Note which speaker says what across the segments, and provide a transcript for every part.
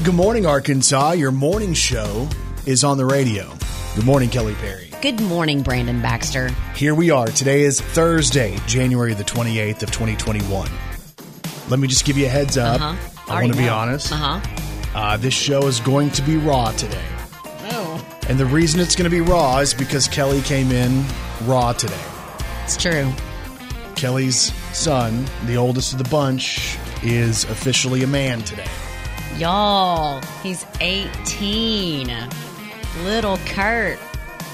Speaker 1: right, good morning, Arkansas. Your morning show is on the radio. Good morning, Kelly Perry.
Speaker 2: Good morning, Brandon Baxter.
Speaker 1: Here we are. Today is Thursday, January the 28th of 2021. Let me just give you a heads up.
Speaker 2: Uh-huh.
Speaker 1: I want to be honest.
Speaker 2: Uh huh.
Speaker 1: Uh, this show is going to be raw today.
Speaker 2: Oh,
Speaker 1: And the reason it's going to be raw is because Kelly came in raw today.
Speaker 2: it's true.
Speaker 1: Kelly's son, the oldest of the bunch, is officially a man today.
Speaker 2: Y'all, he's 18. Little Kurt.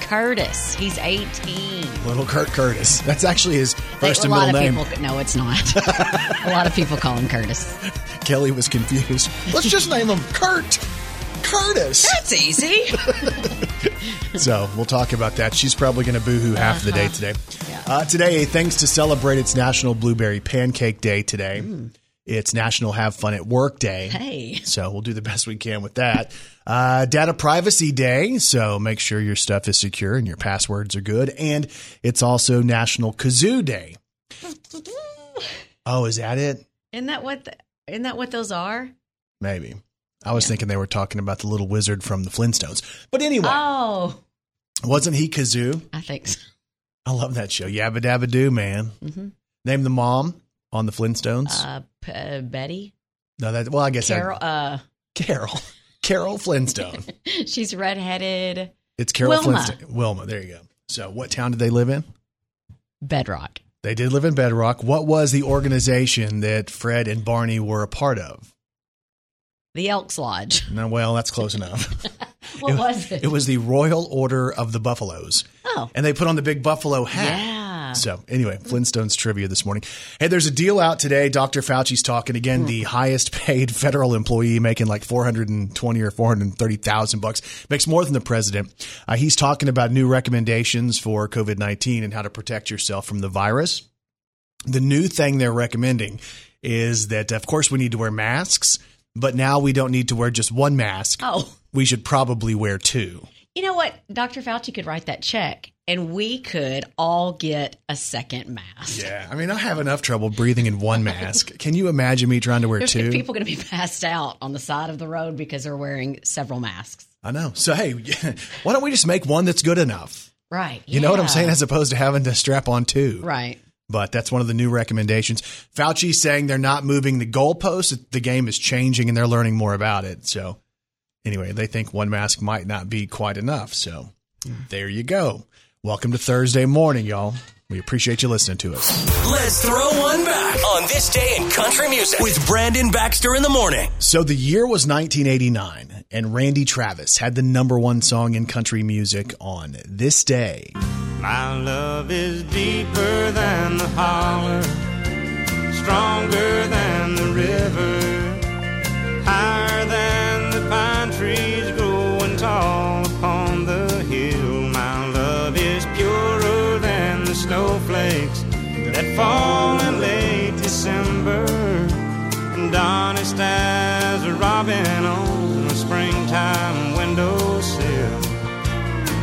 Speaker 2: Curtis. He's 18.
Speaker 1: Little Kurt Curtis. That's actually his first and middle name.
Speaker 2: people. No, it's not. a lot of people call him Curtis.
Speaker 1: Kelly was confused. Let's just name him Kurt. Curtis.
Speaker 2: That's easy.
Speaker 1: So we'll talk about that. She's probably going to boohoo half of the day today.
Speaker 2: Yeah.
Speaker 1: Uh, today, thanks to celebrate its National Blueberry Pancake Day today. It's National Have Fun at Work Day.
Speaker 2: hey.
Speaker 1: So we'll do the best we can with that. Uh, Data Privacy Day. So make sure your stuff is secure and your passwords are good. And it's also National Kazoo Day. Oh, is that it?
Speaker 2: Isn't that what? The, isn't that what those are?
Speaker 1: Maybe. I was thinking they were talking about the little wizard from the Flintstones. But anyway,
Speaker 2: Oh,
Speaker 1: wasn't he Kazoo?
Speaker 2: I think so.
Speaker 1: I love that show. Yabba Dabba Doo, man.
Speaker 2: Mhm.
Speaker 1: Name the mom on the Flintstones.
Speaker 2: Uh, P- uh, Betty,
Speaker 1: no, that well, I guess
Speaker 2: Carol. Uh,
Speaker 1: Carol, Carol Flintstone.
Speaker 2: she's redheaded.
Speaker 1: It's Carol
Speaker 2: Wilma.
Speaker 1: Flintstone. Wilma. There you go. So, what town did they live in?
Speaker 2: Bedrock.
Speaker 1: They did live in Bedrock. What was the organization that Fred and Barney were a part of?
Speaker 2: The Elks Lodge.
Speaker 1: No, well, that's close enough.
Speaker 2: What was it?
Speaker 1: It was the Royal Order of the Buffaloes,
Speaker 2: oh,
Speaker 1: and they put on the big buffalo hat.
Speaker 2: yeah.
Speaker 1: So anyway, Flintstones trivia this morning. Hey, there's a deal out today. Dr. Fauci's talking again. The highest paid federal employee making like 420 or 430,000 bucks makes more than the president. Uh, he's talking about new recommendations for COVID-19 and how to protect yourself from the virus. The new thing they're recommending is that, of course, we need to wear masks, but now we don't need to wear just one mask.
Speaker 2: Oh,
Speaker 1: We should probably wear two.
Speaker 2: you know what? Dr. Fauci could write that check and we could all get a second mask.
Speaker 1: Yeah, I mean, I have enough trouble breathing in one mask. Can you imagine me trying to wear
Speaker 2: There's
Speaker 1: two?
Speaker 2: people going to be passed out on the side of the road because they're wearing several masks.
Speaker 1: I know. So hey, why don't we just make one that's good enough?
Speaker 2: Right.
Speaker 1: You know what I'm saying? As opposed to having to strap on two.
Speaker 2: Right.
Speaker 1: But that's one of the new recommendations. Fauci's saying they're not moving the goalposts. The game is changing and they're learning more about it. So anyway, they think one mask might not be quite enough. So there you go. Welcome to Thursday morning, y'all. We appreciate you listening to us.
Speaker 3: Let's throw one back on this day in country music with Brandon Baxter in the morning.
Speaker 1: So the year was 1989, and Randy Travis had the number one song in country music on this day.
Speaker 4: My love is deeper than the holler, stronger than the river, snowflakes that fall in late December, and honest as a robin on a springtime windowsill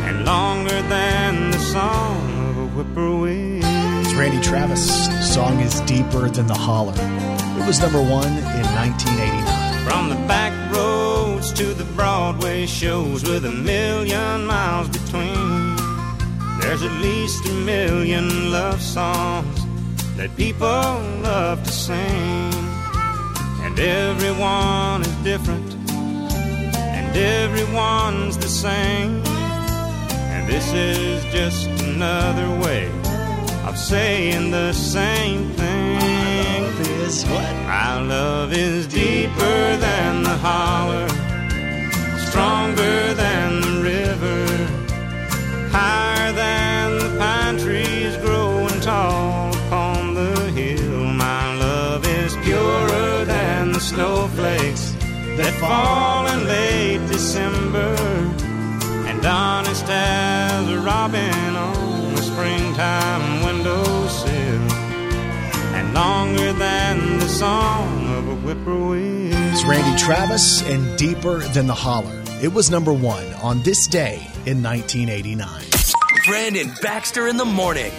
Speaker 4: and longer than the song of a whippoorwill.
Speaker 1: It's Randy Travis. The song is Deeper Than the Holler. It was number one in 1989.
Speaker 4: From the back roads to the Broadway shows with a million miles between, there's at least a million love songs that people love to sing. And everyone is different, and everyone's the same. And this is just another way of saying the same thing.
Speaker 1: Is what?
Speaker 4: Our love is deeper than the holler, stronger than that fall in late December, and honest as a robin on a springtime windowsill and longer than the song of a whippoorwill.
Speaker 1: It's Randy Travis and Deeper Than the Holler. It was number one on this day in 1989.
Speaker 3: Brandon Baxter in the morning.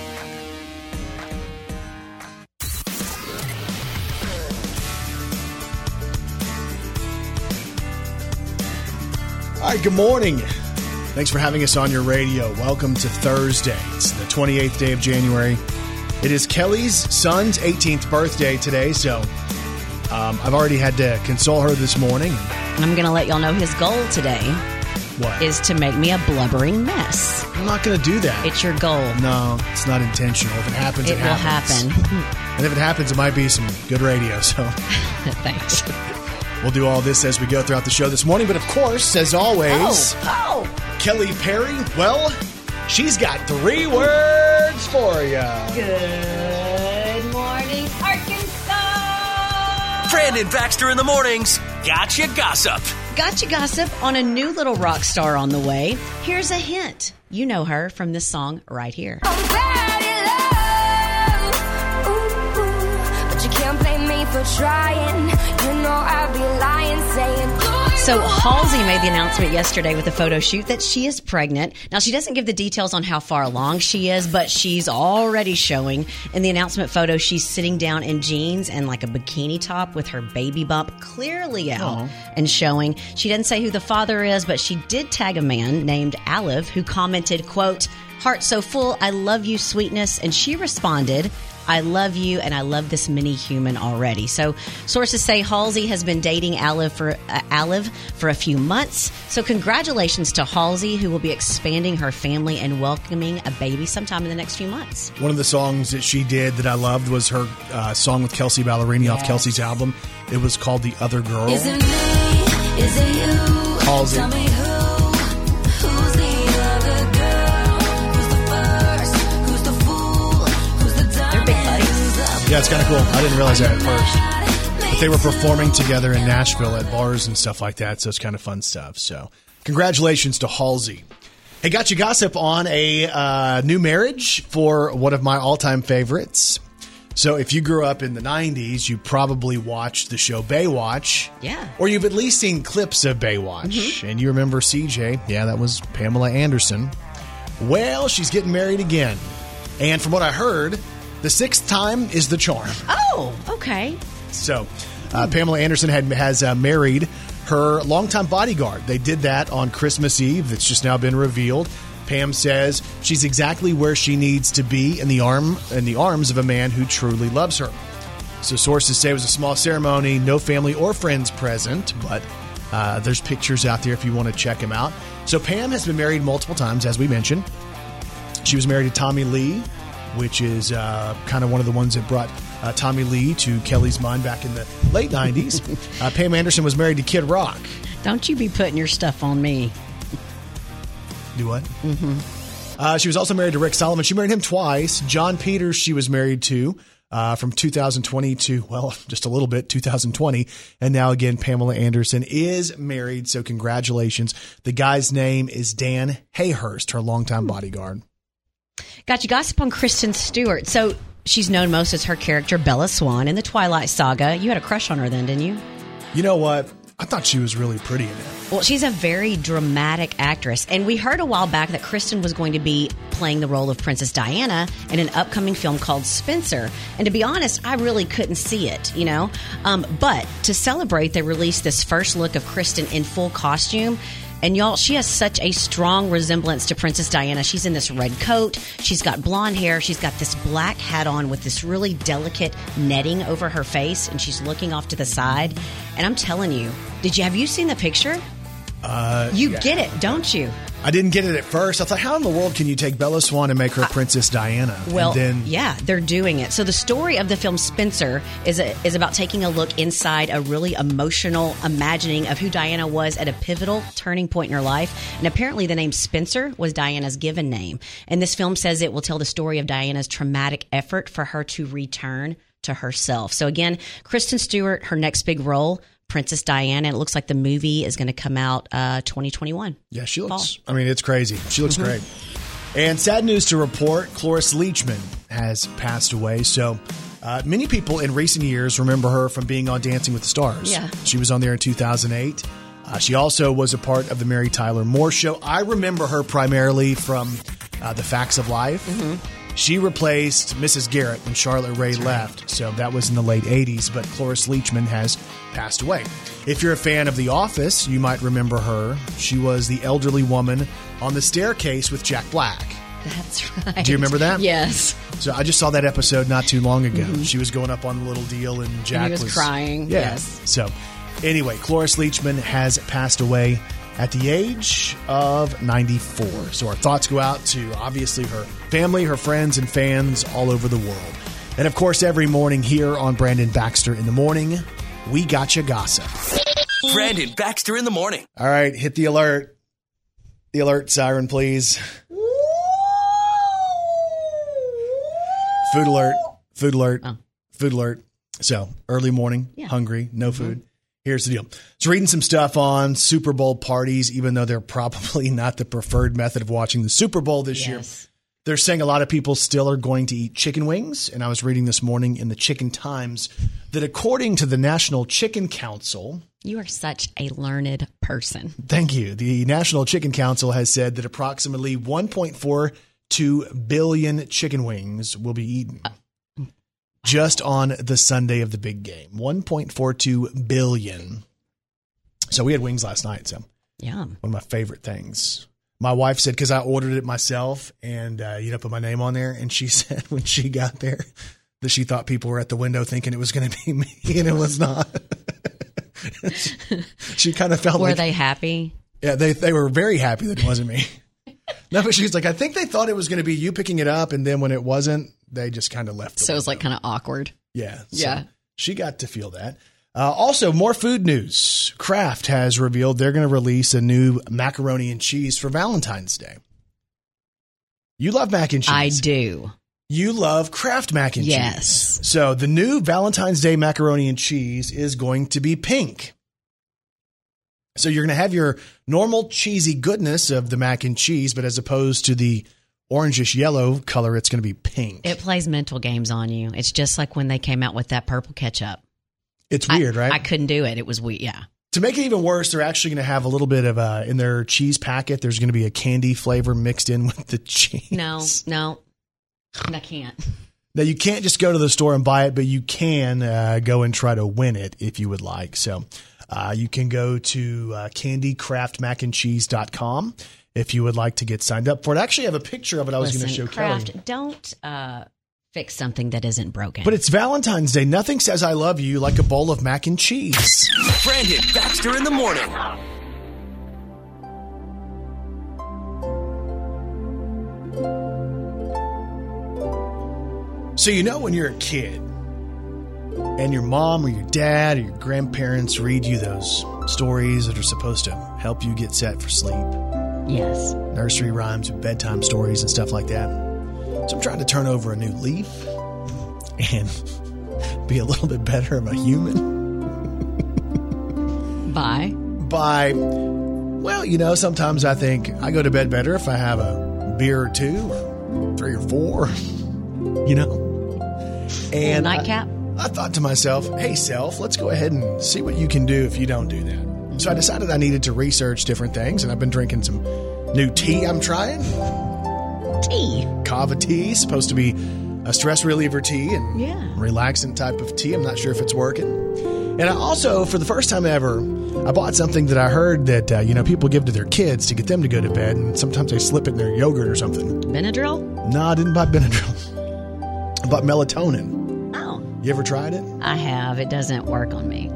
Speaker 1: All right, good morning. Thanks for having us on your radio. Welcome to Thursday. It's the 28th day of January. It is Kelly's son's 18th birthday today, so um, I've already had to console her this morning.
Speaker 2: I'm going to let y'all know his goal today
Speaker 1: What?
Speaker 2: is to make me a blubbering mess.
Speaker 1: I'm not going to do that.
Speaker 2: It's your goal.
Speaker 1: no, it's not intentional. If it happens, it,
Speaker 2: It will
Speaker 1: happens.
Speaker 2: happen.
Speaker 1: And if it happens, it might be some good radio. So
Speaker 2: Thanks.
Speaker 1: we'll do all this as we go throughout the show this morning. But of course, as always,
Speaker 2: oh. oh.
Speaker 1: Kelly Perry, well, she's got three words for you.
Speaker 2: Good morning, Arkansas.
Speaker 3: Brandon Baxter in the mornings. Gotcha gossip.
Speaker 2: Gotcha gossip on a new little rock star on the way. Here's a hint. You know her from this song right here.
Speaker 5: I'm trying. You know I'd be lying, saying.
Speaker 2: So Halsey made the announcement yesterday with a photo shoot that she is pregnant. Now she doesn't give the details on how far along she is, but she's already showing in the announcement photo she's sitting down in jeans and like a bikini top with her baby bump clearly out and showing. She doesn't say who the father is, but she did tag a man named Alev who commented, quote, "Heart so full, I love you, sweetness," and she responded. I love you and I love this mini human already. So sources say Halsey has been dating Alev for uh, Alev for a few months. So congratulations to Halsey who will be expanding her family and welcoming a baby sometime in the next few months.
Speaker 1: One of the songs that she did that I loved was her uh, song with Kelsea Ballerini off Kelsea's album. It was called The Other Girl.
Speaker 5: Is it me? Is it you?
Speaker 1: Halsey. Yeah, it's kind of cool. I didn't realize that at first. But they were performing together in Nashville at bars and stuff like that, so it's kind of fun stuff. So, congratulations to Halsey. Hey, got you gossip on a uh, new marriage for one of my all-time favorites. So, if you grew up in the '90s, you probably watched the show Baywatch.
Speaker 2: Yeah.
Speaker 1: Or you've at least seen clips of Baywatch, and you remember CJ. Yeah, that was Pamela Anderson. Well, she's getting married again, and from what I heard, the sixth time is the charm.
Speaker 2: Oh, okay.
Speaker 1: So, uh, Pamela Anderson had has uh, married her longtime bodyguard. They did that on Christmas Eve. That's just now been revealed. Pam says she's exactly where she needs to be in the arm in the arms of a man who truly loves her. So sources say it was a small ceremony, no family or friends present, but uh, there's pictures out there if you want to check them out. So Pam has been married multiple times, as we mentioned. She was married to Tommy Lee, which is uh, kind of one of the ones that brought uh, Tommy Lee to Kelly's mind back in the late 90s. uh, Pam Anderson was married to Kid Rock.
Speaker 2: Don't you be putting your stuff on me.
Speaker 1: Do what? Mm-hmm. Uh, she was also married to Rick Salomon. She married him twice. Jon Peters, she was married to uh, from 2020 to, well, just a little bit, 2020. And now again, Pamela Anderson is married. So congratulations. The guy's name is Dan Hayhurst, her longtime bodyguard.
Speaker 2: Got you gossip on Kristen Stewart. So she's known most as her character Bella Swan in the Twilight Saga. You had a crush on her then, didn't you?
Speaker 1: You know what? I thought she was really pretty in it.
Speaker 2: Well, she's a very dramatic actress, and we heard a while back that Kristen was going to be playing the role of Princess Diana in an upcoming film called Spencer. And to be honest, I really couldn't see it, you know. Um, but to celebrate, they released this first look of Kristen in full costume. And y'all, she has such a strong resemblance to Princess Diana. She's in this red coat. She's got blonde hair. She's got this black hat on with this really delicate netting over her face, and she's looking off to the side. And I'm telling you, did you have you seen the picture? Uh, you get it, don't you?
Speaker 1: I didn't get it at first. I thought, how in the world can you take Bella Swan and make her Princess Diana?
Speaker 2: Well,
Speaker 1: and then
Speaker 2: yeah, they're doing it. So the story of the film Spencer is a, is about taking a look inside a really emotional imagining of who Diana was at a pivotal turning point in her life. And apparently, the name Spencer was Diana's given name. And this film says it will tell the story of Diana's traumatic effort for her to return to herself. So again, Kristen Stewart, her next big role. Princess Diana. It looks like the movie is going to come out uh, 2021.
Speaker 1: Yeah, she looks. I mean, it's crazy. She looks great. And sad news to report: Cloris Leachman has passed away. So. Uh, many people in recent years remember her from being on Dancing with the Stars.
Speaker 2: Yeah.
Speaker 1: She was on there in 2008. Uh, she also was a part of the Mary Tyler Moore Show. I remember her primarily from uh, The Facts of Life. She replaced Mrs. Garrett when Charlotte Rae left. So that was in the late 80s, but Cloris Leachman has passed away. If you're a fan of The Office, you might remember her. She was the elderly woman on the staircase with Jack Black.
Speaker 2: That's right.
Speaker 1: Do you remember that?
Speaker 2: Yes.
Speaker 1: So I just saw that episode not too long ago. She was going up on the little deal, and Jack
Speaker 2: Mm-hmm. was crying,
Speaker 1: Yeah.
Speaker 2: yes.
Speaker 1: So anyway, Cloris Leachman has passed away at the age of 94. So our thoughts go out to obviously her family, her friends, and fans all over the world. And of course, every morning here on Brandon Baxter in the morning, we got you gossip.
Speaker 3: Brandon Baxter in the morning.
Speaker 1: All right, hit the alert. The alert siren, please. Food alert. Food alert.
Speaker 2: Oh.
Speaker 1: Food alert. So, early morning,
Speaker 2: Yeah.
Speaker 1: hungry, no mm-hmm. food. Here's the deal. So, reading some stuff on Super Bowl parties, even though they're probably not the preferred method of watching the Super Bowl this year. They're saying a lot of people still are going to eat chicken wings. And I was reading this morning in the Chicken Times that according to the National Chicken Council,
Speaker 2: You are such a learned person.
Speaker 1: Thank you. The National Chicken Council has said that approximately 1.42 billion chicken wings will be eaten uh, just on the Sunday of the big game. 1.42 billion. So we had wings last night. So
Speaker 2: Yeah.
Speaker 1: one of my favorite things. My wife said because I ordered it myself and uh, you know put my name on there, and she said when she got there that she thought people were at the window thinking it was going to be me, and it was not. she kind of felt
Speaker 2: Were
Speaker 1: like
Speaker 2: they happy?
Speaker 1: yeah, they they were very happy that it wasn't me. no, but she's like, I think they thought it was going to be you picking it up, and then when it wasn't, they just kind of left.
Speaker 2: So it was like kind of awkward.
Speaker 1: yeah, so
Speaker 2: Yeah.
Speaker 1: She got to feel that. Uh, also, more food news. Kraft has revealed they're going to release a new macaroni and cheese for Valentine's Day. You love mac and cheese.
Speaker 2: I do.
Speaker 1: You love Kraft mac and
Speaker 2: Yes.
Speaker 1: cheese. Yes. So the new Valentine's Day macaroni and cheese is going to be pink. So you're going to have your normal cheesy goodness of the mac and cheese, but as opposed to the orangish yellow color, it's going to be pink.
Speaker 2: It plays mental games on you. It's just like when they came out with that purple ketchup.
Speaker 1: it's weird,
Speaker 2: I,
Speaker 1: right?
Speaker 2: I couldn't do it. It was weird. Yeah.
Speaker 1: to make it even worse, they're actually going to have a little bit of uh, in their cheese packet. There's going to be a candy flavor mixed in with the cheese.
Speaker 2: No, no, I can't.
Speaker 1: Now you can't just go to the store and buy it, but you can uh, go and try to win it if you would like. So uh, you can go to uh, candycraftmacandcheese.com if you would like to get signed up for it. I actually have a picture of it I was going to show
Speaker 2: Kraft,
Speaker 1: Kelly.
Speaker 2: don't uh, fix something that isn't broken.
Speaker 1: But it's Valentine's Day. Nothing says I love you like a bowl of mac and cheese.
Speaker 3: Brandon Baxter in the morning.
Speaker 1: So you know when you're a kid and your mom or your dad or your grandparents read you those stories that are supposed to help you get set for sleep.
Speaker 2: Yes.
Speaker 1: nursery rhymes, bedtime stories, and stuff like that. So I'm trying to turn over a new leaf and be a little bit better of a human
Speaker 2: Bye.
Speaker 1: by, well, you know, sometimes I think I go to bed better if I have a beer or two, or three or four, you know. And I-
Speaker 2: Nightcap.
Speaker 1: I thought to myself, hey, self, let's go ahead and see what you can do if you don't do that. So I decided I needed to research different things, and I've been drinking some new tea I'm trying.
Speaker 2: Tea.
Speaker 1: Kava tea, supposed to be a stress reliever tea and
Speaker 2: Yeah.
Speaker 1: relaxant type of tea. I'm not sure if it's working. And I also, for the first time ever, I bought something that I heard that uh, you know people give to their kids to get them to go to bed, and sometimes they slip it in their yogurt or something.
Speaker 2: Benadryl?
Speaker 1: No, I didn't buy Benadryl. I bought melatonin.
Speaker 2: Oh,
Speaker 1: You ever tried it?
Speaker 2: I have. It doesn't work on me.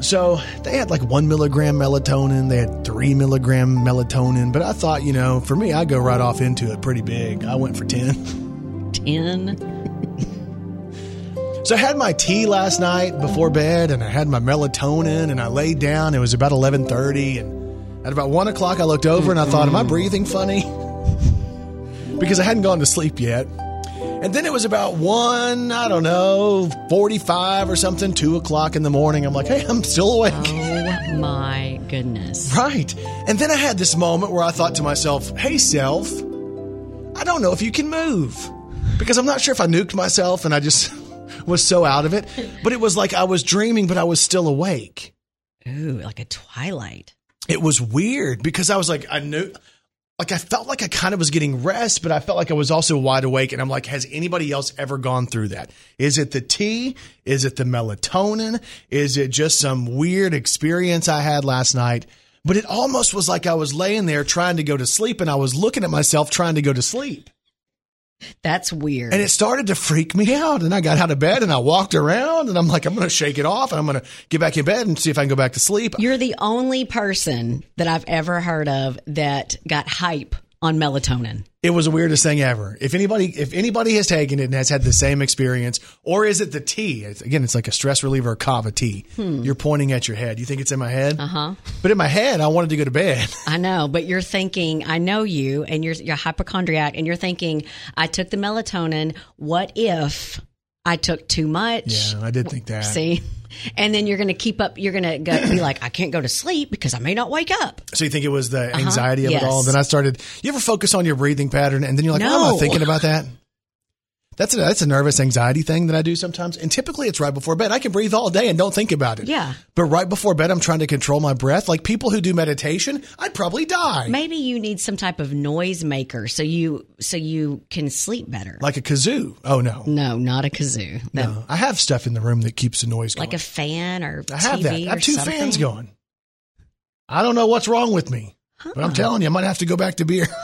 Speaker 1: So they had like one milligram melatonin, they had three milligram melatonin, but I thought, you know, for me, I go right off into it pretty big. I went for 10.
Speaker 2: Ten.
Speaker 1: So I had my tea last night before bed, and I had my melatonin, and I laid down. It was about 11:30, and at about one o'clock, I looked over and I thought, "Am I breathing funny?" because I hadn't gone to sleep yet. And then it was about one, I don't know, 45 or something, two o'clock in the morning. I'm like, "Hey, I'm still awake."
Speaker 2: Oh my goodness.
Speaker 1: Right. And then I had this moment where I thought to myself, hey, self, I don't know if you can move. Because I'm not sure if I nuked myself and I just was so out of it. But it was like I was dreaming, but I was still awake.
Speaker 2: Ooh, like a twilight.
Speaker 1: It was weird because I was like, I knew. Like I felt like I kind of was getting rest, but I felt like I was also wide awake. And I'm like, has anybody else ever gone through that? Is it the tea? Is it the melatonin? Is it just some weird experience I had last night? But it almost was like I was laying there trying to go to sleep and I was looking at myself trying to go to sleep.
Speaker 2: That's weird.
Speaker 1: And it started to freak me out. And I got out of bed and I walked around and I'm like, I'm going to shake it off and I'm going to get back in bed and see if I can go back to sleep.
Speaker 2: You're the only person that I've ever heard of that got hype on melatonin.
Speaker 1: It was the weirdest thing ever. If anybody, if anybody has taken it and has had the same experience, or is it the tea? It's, again, it's like a stress reliever, a kava tea. You're pointing at your head. You think it's in my head? Uh huh. But in my head, I wanted to go to bed.
Speaker 2: I know, but you're thinking, I know you, and you're you're a hypochondriac, and you're thinking, I took the melatonin. What if I took too much?
Speaker 1: Yeah, I did think that.
Speaker 2: See, and then you're going to keep up. You're going to be like, I can't go to sleep because I may not wake up.
Speaker 1: So you think it was the uh-huh. anxiety of
Speaker 2: Yes.
Speaker 1: it all? Then I started. You ever focus on your breathing pattern and then you're like, oh, I'm not thinking about that. That's a that's a nervous anxiety thing that I do sometimes, and typically it's right before bed. I can breathe all day and don't think about it.
Speaker 2: Yeah.
Speaker 1: but right before bed, I'm trying to control my breath. Like people who do meditation, I'd probably die.
Speaker 2: Maybe you need some type of noise maker so you so you can sleep better.
Speaker 1: like a kazoo. Oh no,
Speaker 2: no, not a kazoo. That-
Speaker 1: no. I have stuff in the room that keeps the noise going.
Speaker 2: Like a fan or
Speaker 1: I have
Speaker 2: TV
Speaker 1: that. I have two
Speaker 2: something.
Speaker 1: fans going. I don't know what's wrong with me, but I'm telling you, I might have to go back to beer.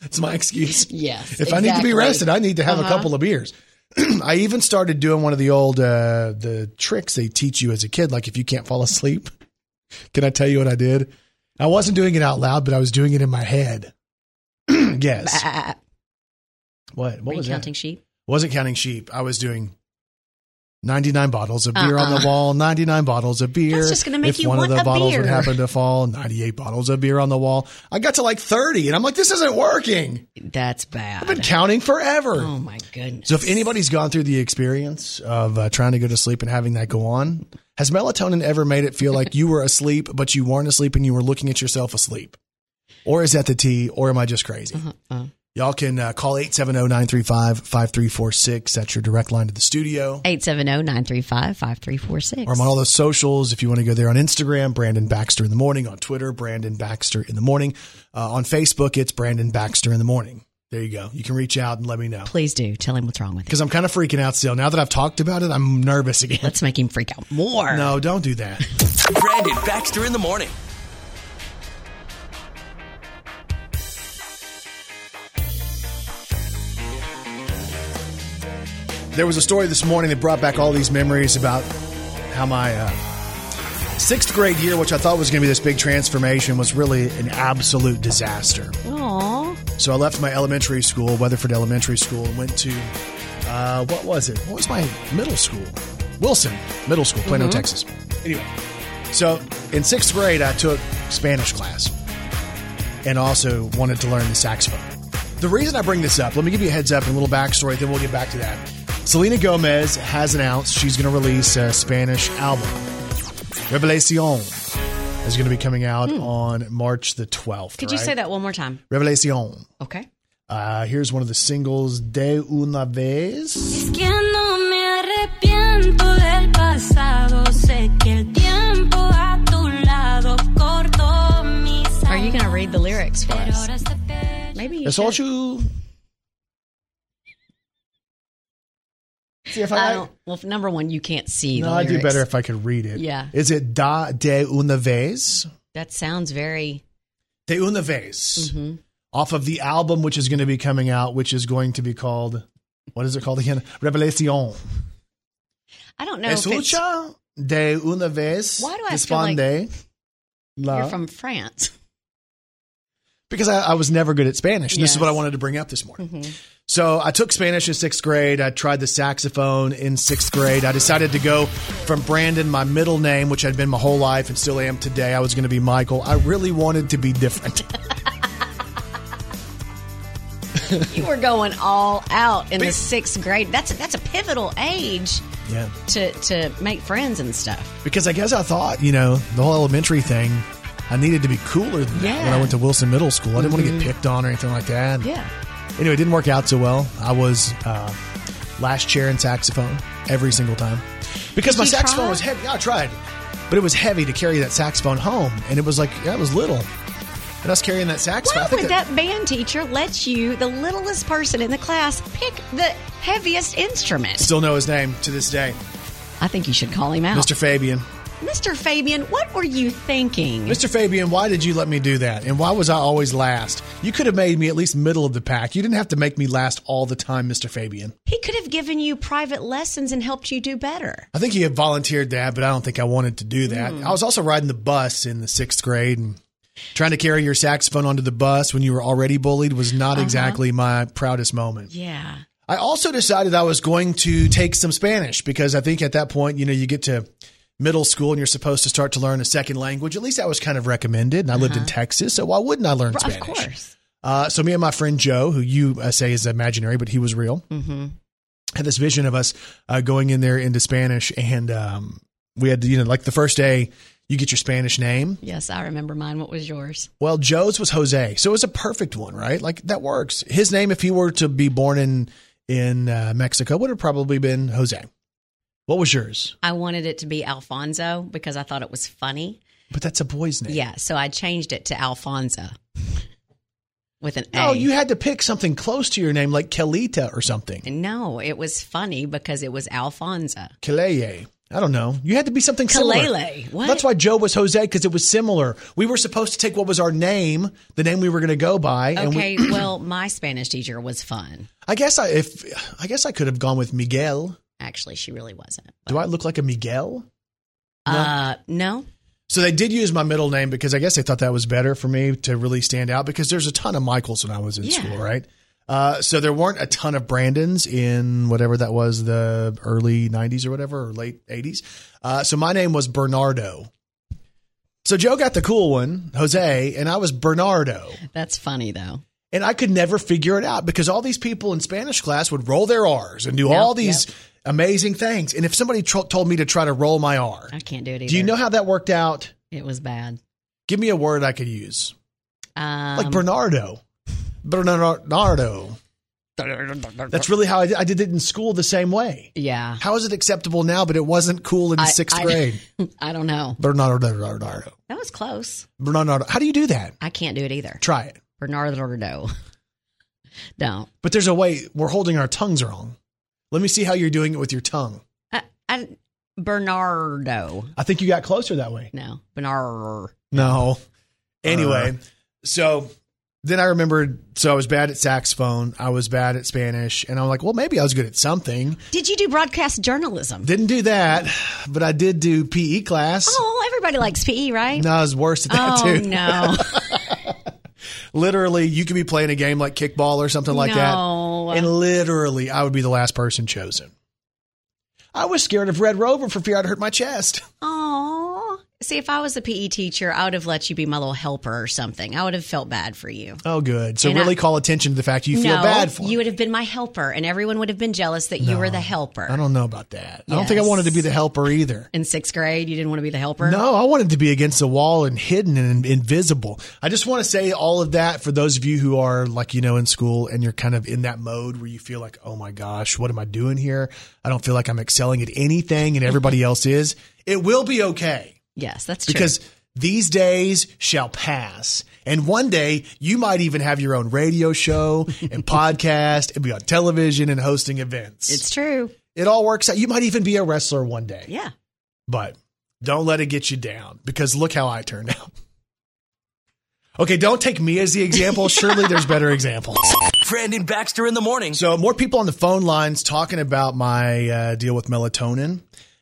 Speaker 1: That's my excuse.
Speaker 2: Yes,
Speaker 1: If I need to be rested, I need to have a
Speaker 2: Uh-huh.
Speaker 1: couple of beers. I even started doing one of the old uh, the tricks they teach you as a kid, like if you can't fall asleep. Can I tell you what I did? I wasn't doing it out loud, but I was doing it in my head. yes.
Speaker 2: Bah.
Speaker 1: what? What
Speaker 2: Were you
Speaker 1: was
Speaker 2: counting sheep?
Speaker 1: Wasn't counting sheep. I was doing 99 bottles of beer on the
Speaker 2: Uh-uh.
Speaker 1: wall, 99 bottles of beer.
Speaker 2: That's just gonna make
Speaker 1: if
Speaker 2: you
Speaker 1: one
Speaker 2: want
Speaker 1: of the bottles
Speaker 2: beer.
Speaker 1: would happen to fall, 98 bottles of beer on the wall. I got to like 30 and I'm like, this isn't working.
Speaker 2: That's bad.
Speaker 1: I've been counting forever.
Speaker 2: oh my goodness.
Speaker 1: So if anybody's gone through the experience of uh, trying to go to sleep and having that go on, has melatonin ever made it feel like you were asleep, but you weren't asleep and you were looking at yourself asleep? Or is that the tea? Or am I just crazy?
Speaker 2: Uh-huh,
Speaker 1: Y'all can uh, call 870-935-5346. That's your direct line to the studio.
Speaker 2: 870-935-5346.
Speaker 1: Or I'm on all those socials. If you want to go there on Instagram, Brandon Baxter in the morning. On Twitter, Brandon Baxter in the morning. Uh, on Facebook, it's Brandon Baxter in the morning. There you go. You can reach out and let me know.
Speaker 2: Please do. Tell him what's wrong with him.
Speaker 1: Because I'm kind of freaking out still. Now that I've talked about it, I'm nervous again.
Speaker 2: Let's make him freak out more.
Speaker 1: No, don't do that.
Speaker 3: Brandon Baxter in the morning.
Speaker 1: There was a story this morning that brought back all these memories about how my uh, sixth grade year, which I thought was going to be this big transformation, was really an absolute disaster.
Speaker 2: Aw.
Speaker 1: So I left my elementary school, Weatherford Elementary School, and went to uh, what was it? What was my middle school? Wilson Middle School, Plano, Texas. Anyway, so in sixth grade, I took Spanish class and also wanted to learn the saxophone. The reason I bring this up, let me give you a heads up and a little backstory, then we'll get back to that. Selena Gomez has announced she's going to release a Spanish album. Revelacion is going to be coming out on March the 12th.
Speaker 2: Hmm. Could you say that one more time?
Speaker 1: Revelacion.
Speaker 2: Okay.
Speaker 1: Uh, here's one of the singles, De Una Vez.
Speaker 5: Es que no me arrepiento del pasado. Sé que el tiempo a tu lado cortó mis
Speaker 2: Are you going to read the lyrics for
Speaker 5: Pero
Speaker 2: us?
Speaker 5: ahora se ve-
Speaker 2: Maybe you
Speaker 1: Es all you. See if
Speaker 2: I
Speaker 1: I,
Speaker 2: don't. Well, number one, you can't see.
Speaker 1: no,
Speaker 2: the
Speaker 1: I do better if I could read it.
Speaker 2: Yeah.
Speaker 1: Is it Da de una vez?
Speaker 2: That sounds very.
Speaker 1: De una vez.
Speaker 2: Mm-hmm.
Speaker 1: Off of the album, which is going to be coming out, which is going to be called, what is it called again? Revelacion.
Speaker 2: I don't know.
Speaker 1: Escucha de una vez.
Speaker 2: Why do I feel like
Speaker 1: la-
Speaker 2: You're from France.
Speaker 1: because I, I was never good at Spanish. And This is what I wanted to bring up this morning. So I took Spanish in sixth grade. I tried the saxophone in sixth grade. I decided to go from Brandon, my middle name, which I'd been my whole life and still am today. I was going to be Michael. I really wanted to be different.
Speaker 2: you were going all out in the sixth grade. That's that's a pivotal age
Speaker 1: yeah.
Speaker 2: to to make friends and stuff.
Speaker 1: Because I guess I thought, you know, the whole elementary thing, I needed to be cooler than that when I went to Wilson Middle School. I didn't want to get mm-hmm. picked on or anything like that.
Speaker 2: Yeah.
Speaker 1: Anyway, it didn't work out so well. I was uh, last chair in saxophone every single time because
Speaker 2: Did
Speaker 1: my saxophone
Speaker 2: try?
Speaker 1: was heavy. I tried, but it was heavy to carry that saxophone home, and it was like yeah, it was little. And us carrying that saxophone. I
Speaker 2: Why would that band teacher let you, the littlest person in the class, pick the heaviest instrument?
Speaker 1: Still know his name to this day.
Speaker 2: I think you should call him out.
Speaker 1: Mr. Fabian.
Speaker 2: Mr. Fabian, what were you thinking?
Speaker 1: Mr. Fabian, why did you let me do that? And why was I always last? You could have made me at least middle of the pack. You didn't have to make me last all the time, Mr. Fabian.
Speaker 2: He could have given you private lessons and helped you do better.
Speaker 1: I think he had volunteered that, but I don't think I wanted to do that. Hmm. I was also riding the bus in the sixth grade and trying to carry your saxophone onto the bus when you were already bullied was not uh-huh. exactly my proudest moment.
Speaker 2: Yeah.
Speaker 1: I also decided I was going to take some Spanish because I think at that point, you know, you get to middle school and you're supposed to start to learn a second language. At least that was kind of recommended. And I lived in Texas, so why wouldn't I learn
Speaker 2: Of
Speaker 1: Spanish?
Speaker 2: course.
Speaker 1: Uh, so me and my friend Joe, who you uh, say is imaginary, but he was real,
Speaker 2: Mm-hmm.
Speaker 1: had this vision of us uh, going in there into Spanish, and um, we had you know, like the first day, you get your Spanish name.
Speaker 2: Yes, I remember mine. What was yours?
Speaker 1: Well, Joe's was Jose, so it was a perfect one, right? Like that works. His name, if he were to be born in in uh, Mexico, would have probably been Jose. What was yours?
Speaker 2: I wanted it to be Alfonso because I thought it was funny.
Speaker 1: But that's a boy's name.
Speaker 2: Yeah, so I changed it to Alfonso with an A.
Speaker 1: Oh, you had to pick something close to your name, like Kelita or something.
Speaker 2: No, it was funny because it was Alfonso.
Speaker 1: Kaleye. I don't know. You had to be something similar.
Speaker 2: Kalele. What?
Speaker 1: That's why Joe was Jose because it was similar. We were supposed to take what was our name, the name we were going to go by, and we,
Speaker 2: Okay, well, my Spanish teacher was fun.
Speaker 1: I guess I if I guess I could have gone with Miguel.
Speaker 2: Actually, she really wasn't.
Speaker 1: Do I look like a Miguel?
Speaker 2: Uh, no.
Speaker 1: So they did use my middle name because I guess they thought that was better for me to really stand out because there's a ton of Michaels when I was in
Speaker 2: Yeah.
Speaker 1: school, right? Uh, so there weren't a ton of Brandons in whatever that was, the early 90s or whatever, or late 80s. Uh, so my name was Bernardo. So Joe got the cool one, Jose, and I was Bernardo.
Speaker 2: That's funny though.
Speaker 1: And I could never figure it out because all these people in Spanish class would roll their R's and do
Speaker 2: Yep,
Speaker 1: all these amazing things. And if somebody tro- told me to try to roll my R,
Speaker 2: I can't do it either.
Speaker 1: do you know how that worked out?
Speaker 2: it was bad?
Speaker 1: Give me a word I could use.
Speaker 2: Um,
Speaker 1: Like Bernardo. Bernardo. That's really how I did, I did it in school the same way.
Speaker 2: yeah.
Speaker 1: How is it acceptable now, but it wasn't cool in
Speaker 2: I-
Speaker 1: sixth
Speaker 2: I-
Speaker 1: grade?
Speaker 2: I don't know.
Speaker 1: Bernardo.
Speaker 2: That was close.
Speaker 1: Bernardo. How do you do that?
Speaker 2: I can't do it either.
Speaker 1: Try it.
Speaker 2: Bernardo. Don't.
Speaker 1: But there's a way we're holding our tongues wrong. Let me see how you're doing it with your tongue.
Speaker 2: I, I, Bernardo.
Speaker 1: I think you got closer that way.
Speaker 2: No. Bernard.
Speaker 1: No. Anyway, so then I remembered. So I was bad at saxophone. I was bad at Spanish, and I'm like, well, maybe I was good at something.
Speaker 2: Did you do broadcast journalism?
Speaker 1: Didn't do that, but I did do PE class.
Speaker 2: Oh, everybody likes PE, right?
Speaker 1: No, I was worse at that
Speaker 2: oh
Speaker 1: too.
Speaker 2: no.
Speaker 1: Literally, you could be playing a game like kickball or something like
Speaker 2: No.
Speaker 1: that, and literally, I would be the last person chosen. I was scared of Red Rover for fear I'd hurt my chest.
Speaker 2: Oh. See, if I was a PE teacher, I would have let you be my little helper or something. I would have felt bad for you.
Speaker 1: Oh, good. So
Speaker 2: And
Speaker 1: really
Speaker 2: I-
Speaker 1: call attention to the fact you feel
Speaker 2: no,
Speaker 1: bad for.
Speaker 2: you
Speaker 1: me.
Speaker 2: would have been my helper, and everyone would have been jealous that you were the helper.
Speaker 1: I don't know about that. I don't think I wanted to be the helper either.
Speaker 2: In sixth grade, you didn't want to be the helper.
Speaker 1: No, I wanted to be against the wall and hidden and invisible. I just want to say all of that for those of you who are like, you know, in school and you're kind of in that mode where you feel like, oh my gosh, what am I doing here? I don't feel like I'm excelling at anything and everybody else is. It will be okay
Speaker 2: Yes, that's true.
Speaker 1: because these days shall pass. And one day you might even have your own radio show and podcast and be on television and hosting events.
Speaker 2: it's true.
Speaker 1: it all works out. You might even be a wrestler one day
Speaker 2: Yeah.
Speaker 1: but don't let it get you down because look how I turned out. Okay, don't take me as the example. Surely there's better examples.
Speaker 3: Brandon Baxter in the morning.
Speaker 1: So, more people on the phone lines talking about my uh, deal with melatonin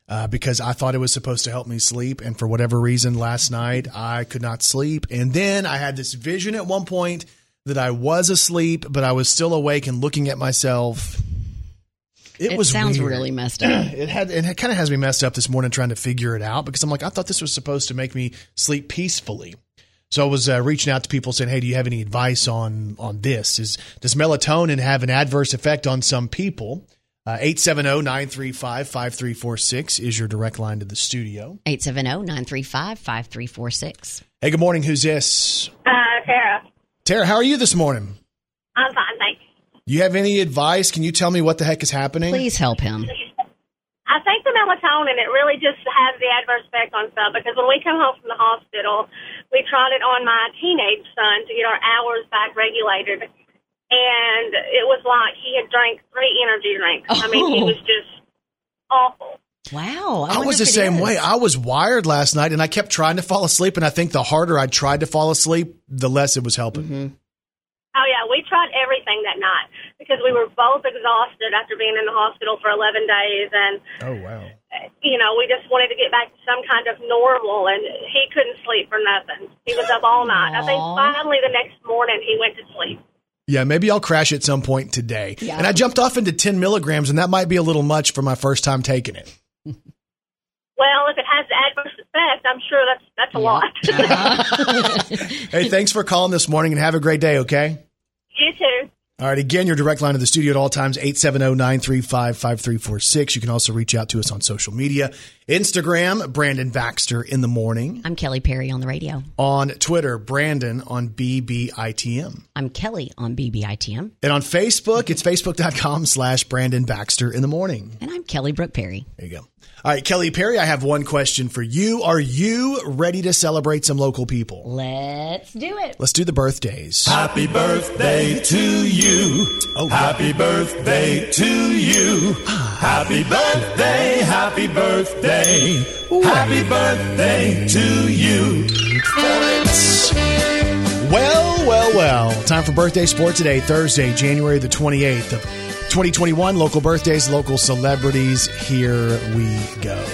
Speaker 1: uh, because I thought it was supposed to help me sleep. And for whatever reason, last night I could not sleep. And then I had this vision at one point that I was asleep, but I was still awake and looking at myself. It,
Speaker 2: It
Speaker 1: was
Speaker 2: sounds
Speaker 1: weird.
Speaker 2: really messed up.
Speaker 1: it had and it kind of has me messed up this morning trying to figure it out because I'm like I thought this was supposed to make me sleep peacefully. So I was uh, reaching out to people saying, "Hey, do you have any advice on on this? Is does melatonin have an adverse effect on some people?" Uh, 870-935-5346 is your direct line to the studio.
Speaker 2: 870-935-5346.
Speaker 1: Hey, good morning. Who's this?
Speaker 6: Uh, Tara.
Speaker 1: Tara, how are you this morning?
Speaker 6: I'm fine, thanks.
Speaker 1: You have any advice? Can you tell me what the heck is happening?
Speaker 2: Please help him.
Speaker 6: I think the melatonin, it really just has the adverse effect on stuff because when we come home from the hospital, we tried it on my teenage son to get our hours back regulated. And it was like he had drank three energy drinks. I mean, he
Speaker 2: Oh.
Speaker 6: was just awful.
Speaker 2: Wow.
Speaker 1: I
Speaker 2: wonder
Speaker 1: was the same
Speaker 2: is.
Speaker 1: way. I was wired last night and I kept trying to fall asleep. And I think the harder I tried to fall asleep, the less it was helping.
Speaker 2: Mm-hmm.
Speaker 6: Oh yeah, we tried everything that night because we were both exhausted after being in the hospital for 11 days, and
Speaker 1: Oh, wow.
Speaker 6: you know we just wanted to get back to some kind of normal. And he couldn't sleep for nothing. He was up all night. I think finally the next morning he went to sleep.
Speaker 1: Yeah, maybe I'll crash at some point today.
Speaker 2: Yeah.
Speaker 1: And I jumped off into 10 milligrams, and that might be a little much for my first time taking it.
Speaker 6: Well, if it has adverse effect, I'm sure that's that's a lot.
Speaker 1: Hey, thanks for calling this morning and have a great day, okay?
Speaker 6: you too.
Speaker 1: All right, again, your direct line to the studio at all times, 870-935-5346. You can also reach out to us on social media. Instagram, Brandon Baxter in the morning.
Speaker 2: I'm Kelly Perry on the radio.
Speaker 1: On Twitter, Brandon on BBITM.
Speaker 2: I'm Kelly on BBITM.
Speaker 1: And on Facebook, it's facebook.com slash Brandon Baxter in the morning.
Speaker 2: And I'm Kelly Brooke Perry.
Speaker 1: There you go. All right, Kelly Perry, I have one question for you. Are you ready to celebrate some local people?
Speaker 2: Let's do it.
Speaker 1: Let's do the birthdays.
Speaker 7: Happy birthday to you.
Speaker 1: Oh.
Speaker 7: Happy birthday to you. Happy birthday, happy birthday. Happy birthday to you.
Speaker 1: Well, well, well. Time for birthday sport today, Thursday, January the 28th of 2021. Local birthdays, local celebrities. Here we go.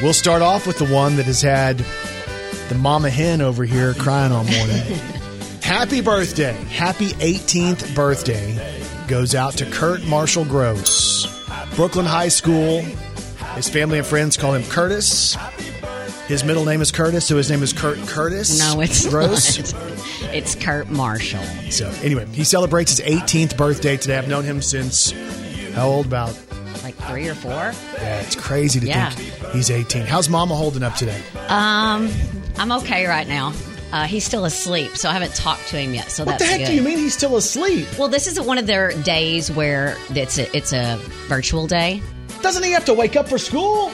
Speaker 1: We'll start off with the one that has had the mama hen over here crying all morning. Happy birthday. Happy 18th birthday goes out to Kurt Marshall Gross. Brookland High School. His family and friends call him Curtis. His middle name is Curtis, so his name is Kurt Curtis.
Speaker 2: No, it's
Speaker 1: Gross.
Speaker 2: not. It's Kurt Marshall.
Speaker 1: So anyway, he celebrates his 18th birthday today. I've known him since how old? About
Speaker 2: Like three or four.
Speaker 1: yeah, it's crazy to
Speaker 2: Yeah.
Speaker 1: think he's 18. How's Mama holding up today?
Speaker 2: Um, I'm okay right now. Uh, he's still asleep, so I haven't talked to him yet. So
Speaker 1: What
Speaker 2: that's
Speaker 1: the heck
Speaker 2: good.
Speaker 1: do you mean he's still asleep?
Speaker 2: Well, this isn't one of their days where it's a it's a virtual day.
Speaker 1: Doesn't he have to wake up for school?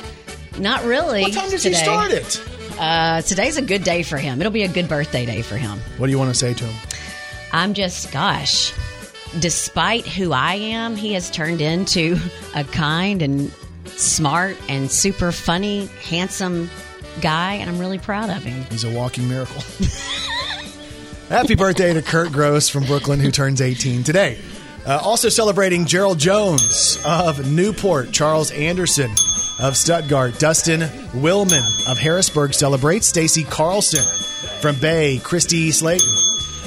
Speaker 2: Not really.
Speaker 1: What time does
Speaker 2: today.
Speaker 1: he start it?
Speaker 2: Uh, today's a good day for him. It'll be a good birthday day for him.
Speaker 1: What do you want to say to him?
Speaker 2: I'm just, gosh, despite who I am, he has turned into a kind and smart and super funny, handsome guy, and I'm really proud of him.
Speaker 1: He's a walking miracle. Happy birthday to Kurt Gross from Brookland, who turns 18 today. Uh, also celebrating Gerald Jones of Newport, Charles Anderson of Stuttgart, Dustin Willman of Harrisburg celebrates, Stacy Carlson from Bay, Christy Slayton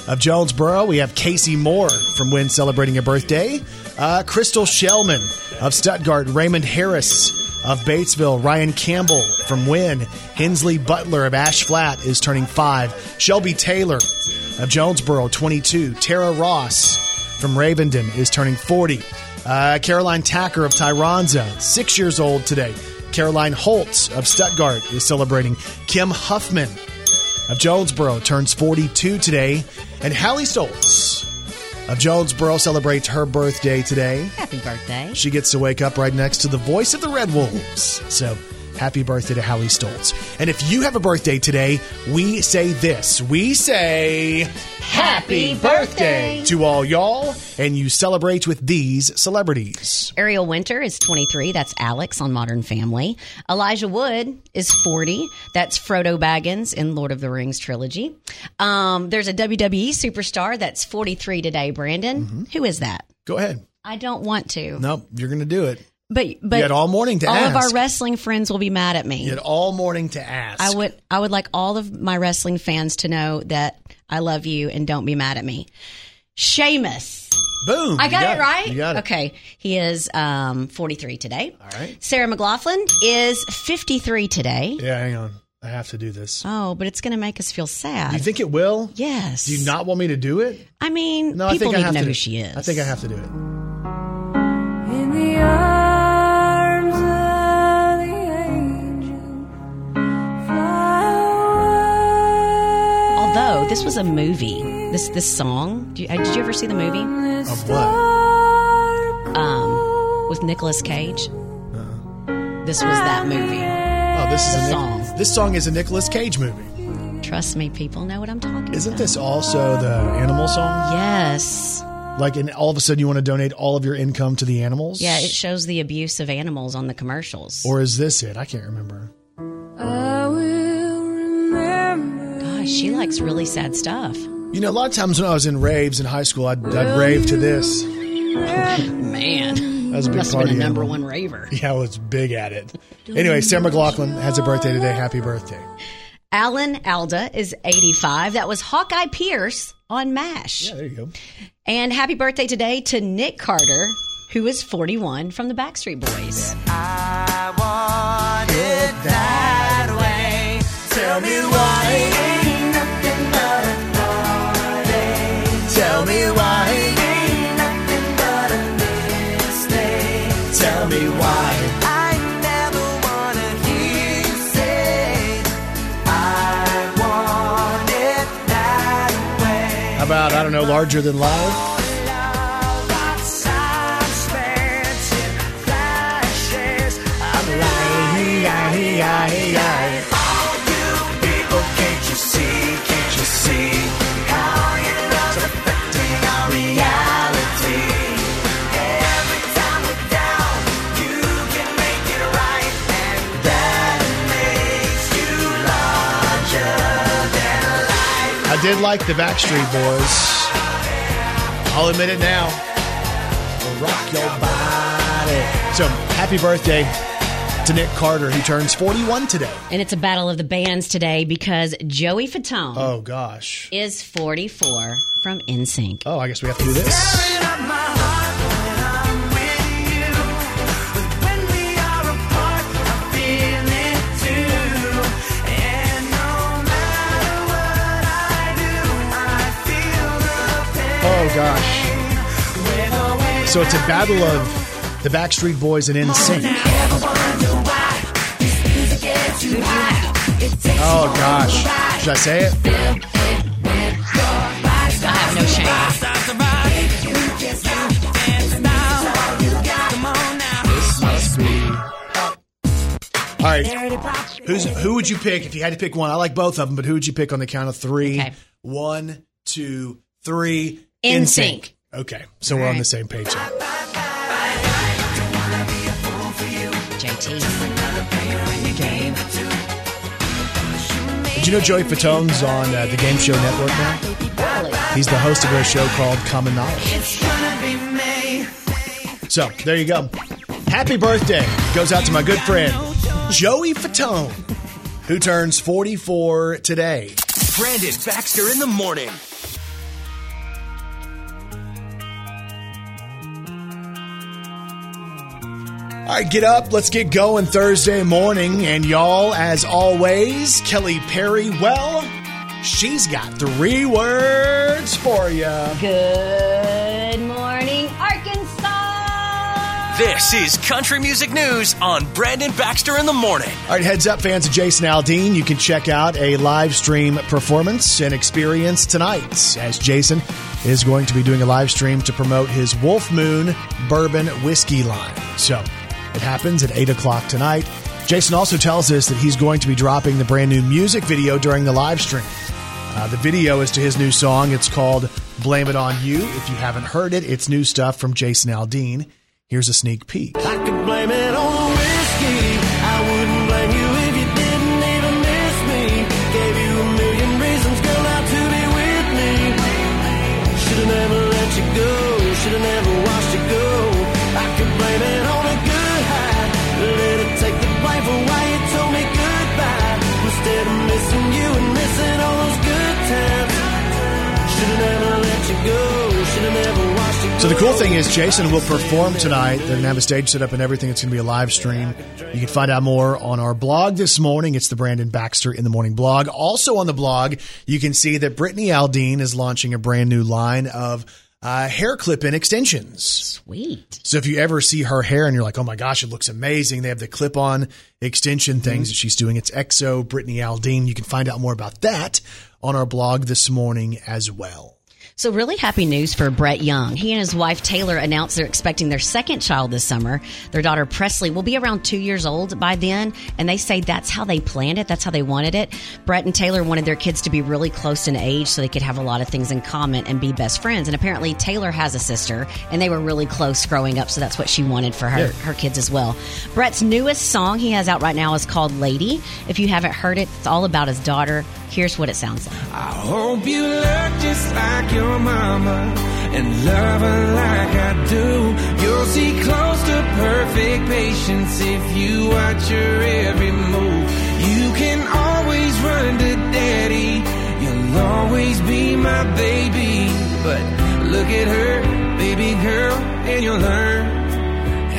Speaker 1: of Jonesboro. We have Casey Moore from Wynne celebrating a birthday, uh, Crystal Shellman of Stuttgart, Raymond Harris of Batesville, Ryan Campbell from Wynne, Hensley Butler of Ash Flat is turning five, Shelby Taylor of Jonesboro, 22, Tara Ross from Ravenden is turning 40. Uh, Caroline Tacker of Tyronza, six years old today. Caroline Holtz of Stuttgart is celebrating. Kim Huffman of Jonesboro turns 42 today. And Hallie Stoltz of Jonesboro celebrates her birthday today.
Speaker 2: Happy birthday.
Speaker 1: She gets to wake up right next to the voice of the Red Wolves. So happy birthday to Hallie Stoltz. And if you have a birthday today, we say this. We say
Speaker 2: Happy birthday.
Speaker 1: to all y'all, and you celebrate with these celebrities.
Speaker 2: Ariel Winter is 23. That's Alex on Modern Family. Elijah Wood is 40. That's Frodo Baggins in Lord of the Rings trilogy. Um, there's a WWE superstar that's 43 today, Brandon.
Speaker 1: Mm-hmm.
Speaker 2: Who is that?
Speaker 1: Go ahead.
Speaker 2: I don't want to.
Speaker 1: Nope, you're going to do it.
Speaker 2: But but
Speaker 1: You had all morning to
Speaker 2: all of our wrestling friends will be mad at me.
Speaker 1: You had all morning to ask.
Speaker 2: I would I would like all of my wrestling fans to know that I love you and don't be mad at me. Sheamus.
Speaker 1: Boom.
Speaker 2: I
Speaker 1: you
Speaker 2: got, it right.
Speaker 1: You got it.
Speaker 2: Okay, he is um, 43 today.
Speaker 1: All right.
Speaker 2: Sarah McLachlan is 53 today.
Speaker 1: Yeah, hang on. I have to do this.
Speaker 2: Oh, but it's going to make us feel sad.
Speaker 1: You think it will?
Speaker 2: yes.
Speaker 1: Do you not want me to do it?
Speaker 2: I mean,
Speaker 1: No, I
Speaker 2: people
Speaker 1: think I have
Speaker 2: to know
Speaker 1: to.
Speaker 2: who she is.
Speaker 1: I think I have to do it.
Speaker 2: Although this was a movie, this this song. Did you, uh, did you ever see the movie
Speaker 1: Of what?
Speaker 2: um, with Nicolas Cage?
Speaker 1: Uh-huh.
Speaker 2: this was that movie.
Speaker 1: Oh, this is a Nic-
Speaker 2: Song.
Speaker 1: this song is a Nicolas Cage movie.
Speaker 2: Trust me, people know what I'm talking about.
Speaker 1: Isn't
Speaker 2: about.
Speaker 1: this also the animal song?
Speaker 2: Yes.
Speaker 1: Like, and all of a sudden you want to donate all of your income to the animals?
Speaker 2: Yeah, it shows the abuse of animals on the commercials.
Speaker 1: Or is this it? I can't remember.
Speaker 2: Gosh, she likes really sad stuff.
Speaker 1: You know, a lot of times when I was in raves in high school, I'd, I'd rave to this.
Speaker 2: Man.
Speaker 1: That was a big
Speaker 2: Must have been a number
Speaker 1: animal.
Speaker 2: one raver.
Speaker 1: Yeah, I was big at it. Anyway, Sarah McLachlan has a birthday today. Happy birthday.
Speaker 2: Alan Alda is 85. That was Hawkeye Pierce on MASH.
Speaker 1: Yeah, there you go.
Speaker 2: And happy birthday today to Nick Carter, who is 41 from the Backstreet Boys.
Speaker 7: I want it that
Speaker 1: about, I don't know, larger than life? I did like the Backstreet Boys. I'll admit it now. Rock your body. So, happy birthday to Nick Carter, who turns 41 today.
Speaker 2: And it's a battle of the bands today because Joey Fatone
Speaker 1: Oh, gosh.
Speaker 2: is 44 from NSYNC.
Speaker 1: Oh, I guess we have to do this. Gosh. So, it's a battle of the Backstreet Boys and NSYNC. Oh, gosh. Should I say it?
Speaker 2: I have no shame.
Speaker 1: All right. Who's who would you pick if you had to pick one? I like both of them, but who would you pick on the count of three?
Speaker 2: Okay.
Speaker 1: One, two, three.
Speaker 2: NSYNC.
Speaker 1: Okay, so we're on the same page. here.
Speaker 2: JT.
Speaker 1: Did you know Joey Fatone's on uh, the Game Show Network now?
Speaker 2: Really?
Speaker 1: He's the host of a show called Common Knowledge. So there you go. Happy birthday goes out to my good friend Joey Fatone, who turns 44 today.
Speaker 3: Brandon Baxter in the morning.
Speaker 1: All right, get up. Let's get going Thursday morning. And y'all, as always, Kelly Perry, well, she's got three words for you.
Speaker 2: Good morning, Arkansas.
Speaker 3: This is Country Music News on Brandon Baxter in the morning.
Speaker 1: All right, heads up, fans of Jason Aldean. You can check out a live stream performance and experience tonight as Jason is going to be doing a live stream to promote his Wolf Moon bourbon whiskey line. So it happens at 8 o'clock tonight. Jason also tells us that he's going to be dropping the brand new music video during the live stream. Uh, the video is to his new song. It's called Blame It On You. If you haven't heard it, it's new stuff from Jason Aldean. Here's a sneak peek.
Speaker 7: I blame it on whiskey.
Speaker 1: So the cool thing is Jason will perform tonight. They're going to have a stage set up and everything. It's going to be a live stream. You can find out more on our blog this morning. It's the Brandon Baxter in the Morning blog. Also on the blog, you can see that Brittany Aldean is launching a brand new line of uh, hair clip-in extensions.
Speaker 2: Sweet.
Speaker 1: So if you ever see her hair and you're like, oh my gosh, it looks amazing. They have the clip-on extension things that she's doing. It's EXO Brittany Aldean. You can find out more about that on our blog this morning as well.
Speaker 2: So, really happy news for Brett Young. He and his wife Taylor announced they're expecting their second child this summer. Their daughter Presley will be around two years old by then, and they say that's how they planned it. That's how they wanted it. Brett and Taylor wanted their kids to be really close in age so they could have a lot of things in common and be best friends. And apparently, Taylor has a sister, and they were really close growing up, so that's what she wanted for her, her kids as well. Brett's newest song he has out right now is called Lady. If you haven't heard it, it's all about his daughter. Here's what it sounds like.
Speaker 8: I hope you look just like your mama and love her like I do. You'll see close to perfect patience if you watch her every move. You can always run to daddy. You'll always be my baby. But look at her, baby girl, and you'll learn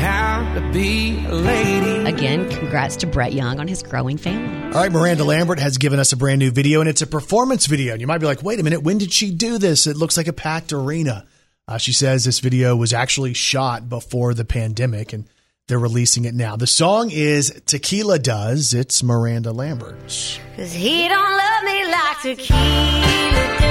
Speaker 8: how to be a lady.
Speaker 2: Again, congrats to Brett Young on his growing family.
Speaker 1: All right, Miranda Lambert has given us a brand new video, and it's a performance video. And you might be like, wait a minute, when did she do this? It looks like a packed arena. Uh, she says this video was actually shot before the pandemic, and they're releasing it now. The song is Tequila Does. It's Miranda Lambert.
Speaker 5: Cause he don't love me like tequila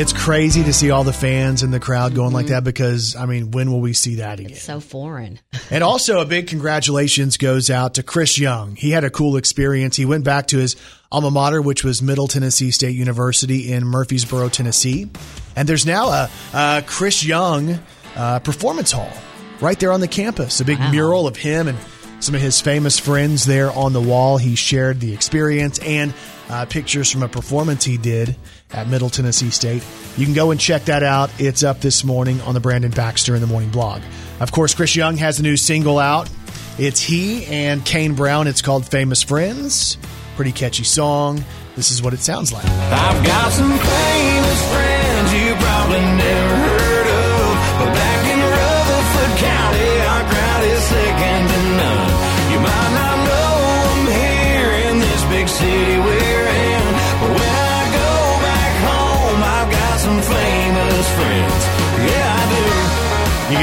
Speaker 1: it's crazy to see all the fans in the crowd going like that because, I mean, when will we see that again?
Speaker 2: So foreign.
Speaker 1: And also a big congratulations goes out to Chris Young. He had a cool experience. He went back to his alma mater, which was Middle Tennessee State University in Murfreesboro, Tennessee. And there's now a, a Chris Young uh, performance hall right there on the campus. A big
Speaker 2: Wow.
Speaker 1: mural of him and some of his famous friends there on the wall. He shared the experience and uh, pictures from a performance he did at Middle Tennessee State. You can go and check that out. It's up this morning on the Brandon Baxter in the Morning blog. Of course, Chris Young has a new single out. It's he and Kane Brown. It's called Famous Friends. Pretty catchy song. This is what it sounds like.
Speaker 8: I've got some famous friends you probably never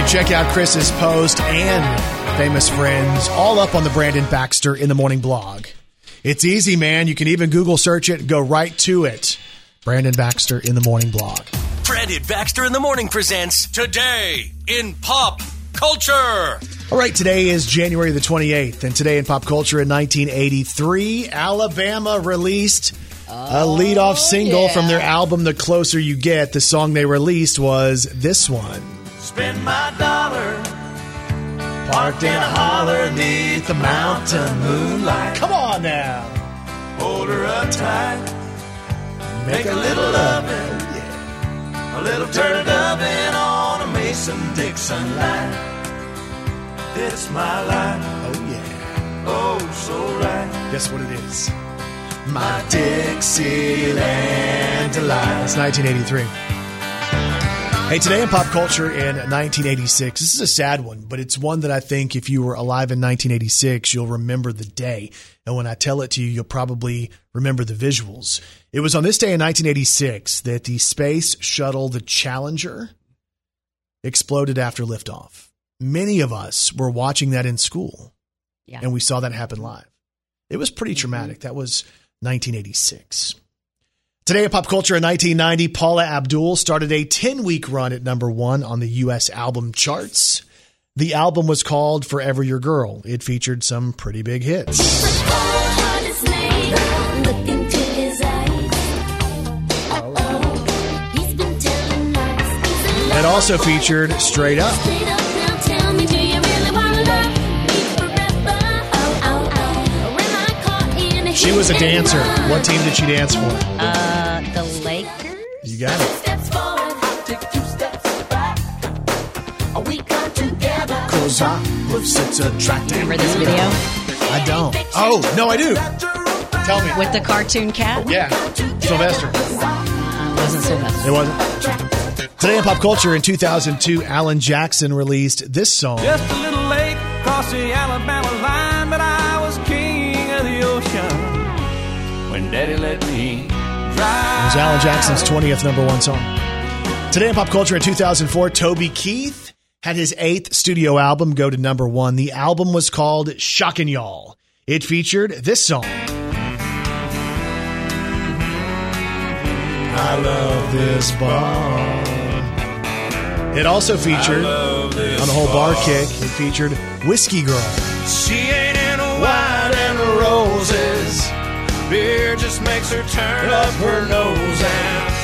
Speaker 1: check out Chris's post and famous friends all up on the Brandon Baxter in the Morning blog. It's easy, man. You can even Google search it go right to it. Brandon Baxter in the Morning blog.
Speaker 3: Brandon Baxter in the Morning presents Today in Pop Culture.
Speaker 1: All right, today is January the 28th, and today in pop culture in 1983, Alabama released a oh, lead-off single from their album The Closer You Get. The song they released was this one.
Speaker 7: Spend my dollar parked in a holler neath the mountain moonlight.
Speaker 1: Come on now.
Speaker 7: Hold her up tight, make a little loving, yeah. A little turtle doving on a Mason Dixon line. It's my life,
Speaker 1: Oh yeah.
Speaker 7: oh so right.
Speaker 1: Guess what it is? My Dixieland delight. It's 1983. Hey, today in pop culture in 1986, this is a sad one, but it's one that I think if you were alive in 1986, you'll remember the day. And when I tell it to you, you'll probably remember the visuals. It was on this day in 1986 that the space shuttle, the Challenger, exploded after liftoff. Many of us were watching that in school,
Speaker 2: Yeah.
Speaker 1: and we saw that happen live. It was pretty mm-hmm. traumatic. That was 1986. Today in pop culture in 1990, Paula Abdul started a 10 week run at number one on the U.S. album charts. The album was called Forever Your Girl. It featured some pretty big hits. It also featured Straight Up. She was a dancer. What team did she dance for?
Speaker 2: Uh, the Lakers?
Speaker 1: You got it. Cause opposites attract.
Speaker 2: Remember this video
Speaker 1: I don't. Oh, no, I do. Tell me.
Speaker 2: with the cartoon cat?
Speaker 1: Yeah, Sylvester.
Speaker 2: Uh, wasn't Sylvester.
Speaker 1: It wasn't. Today in pop culture in 2002, Alan Jackson released this song.
Speaker 8: Just a little late across the Alabama line, Daddy let me
Speaker 1: It was Alan Jackson's 20th number one song. Today in pop culture in 2004, Toby Keith had his eighth studio album go to number one. The album was called Shockin' Y'all. It featured this song. I love this bar. It also featured on the whole bar kick. It featured Whiskey Girl.
Speaker 7: She ain't in a wine and roses. Beer just makes her turn up her nose and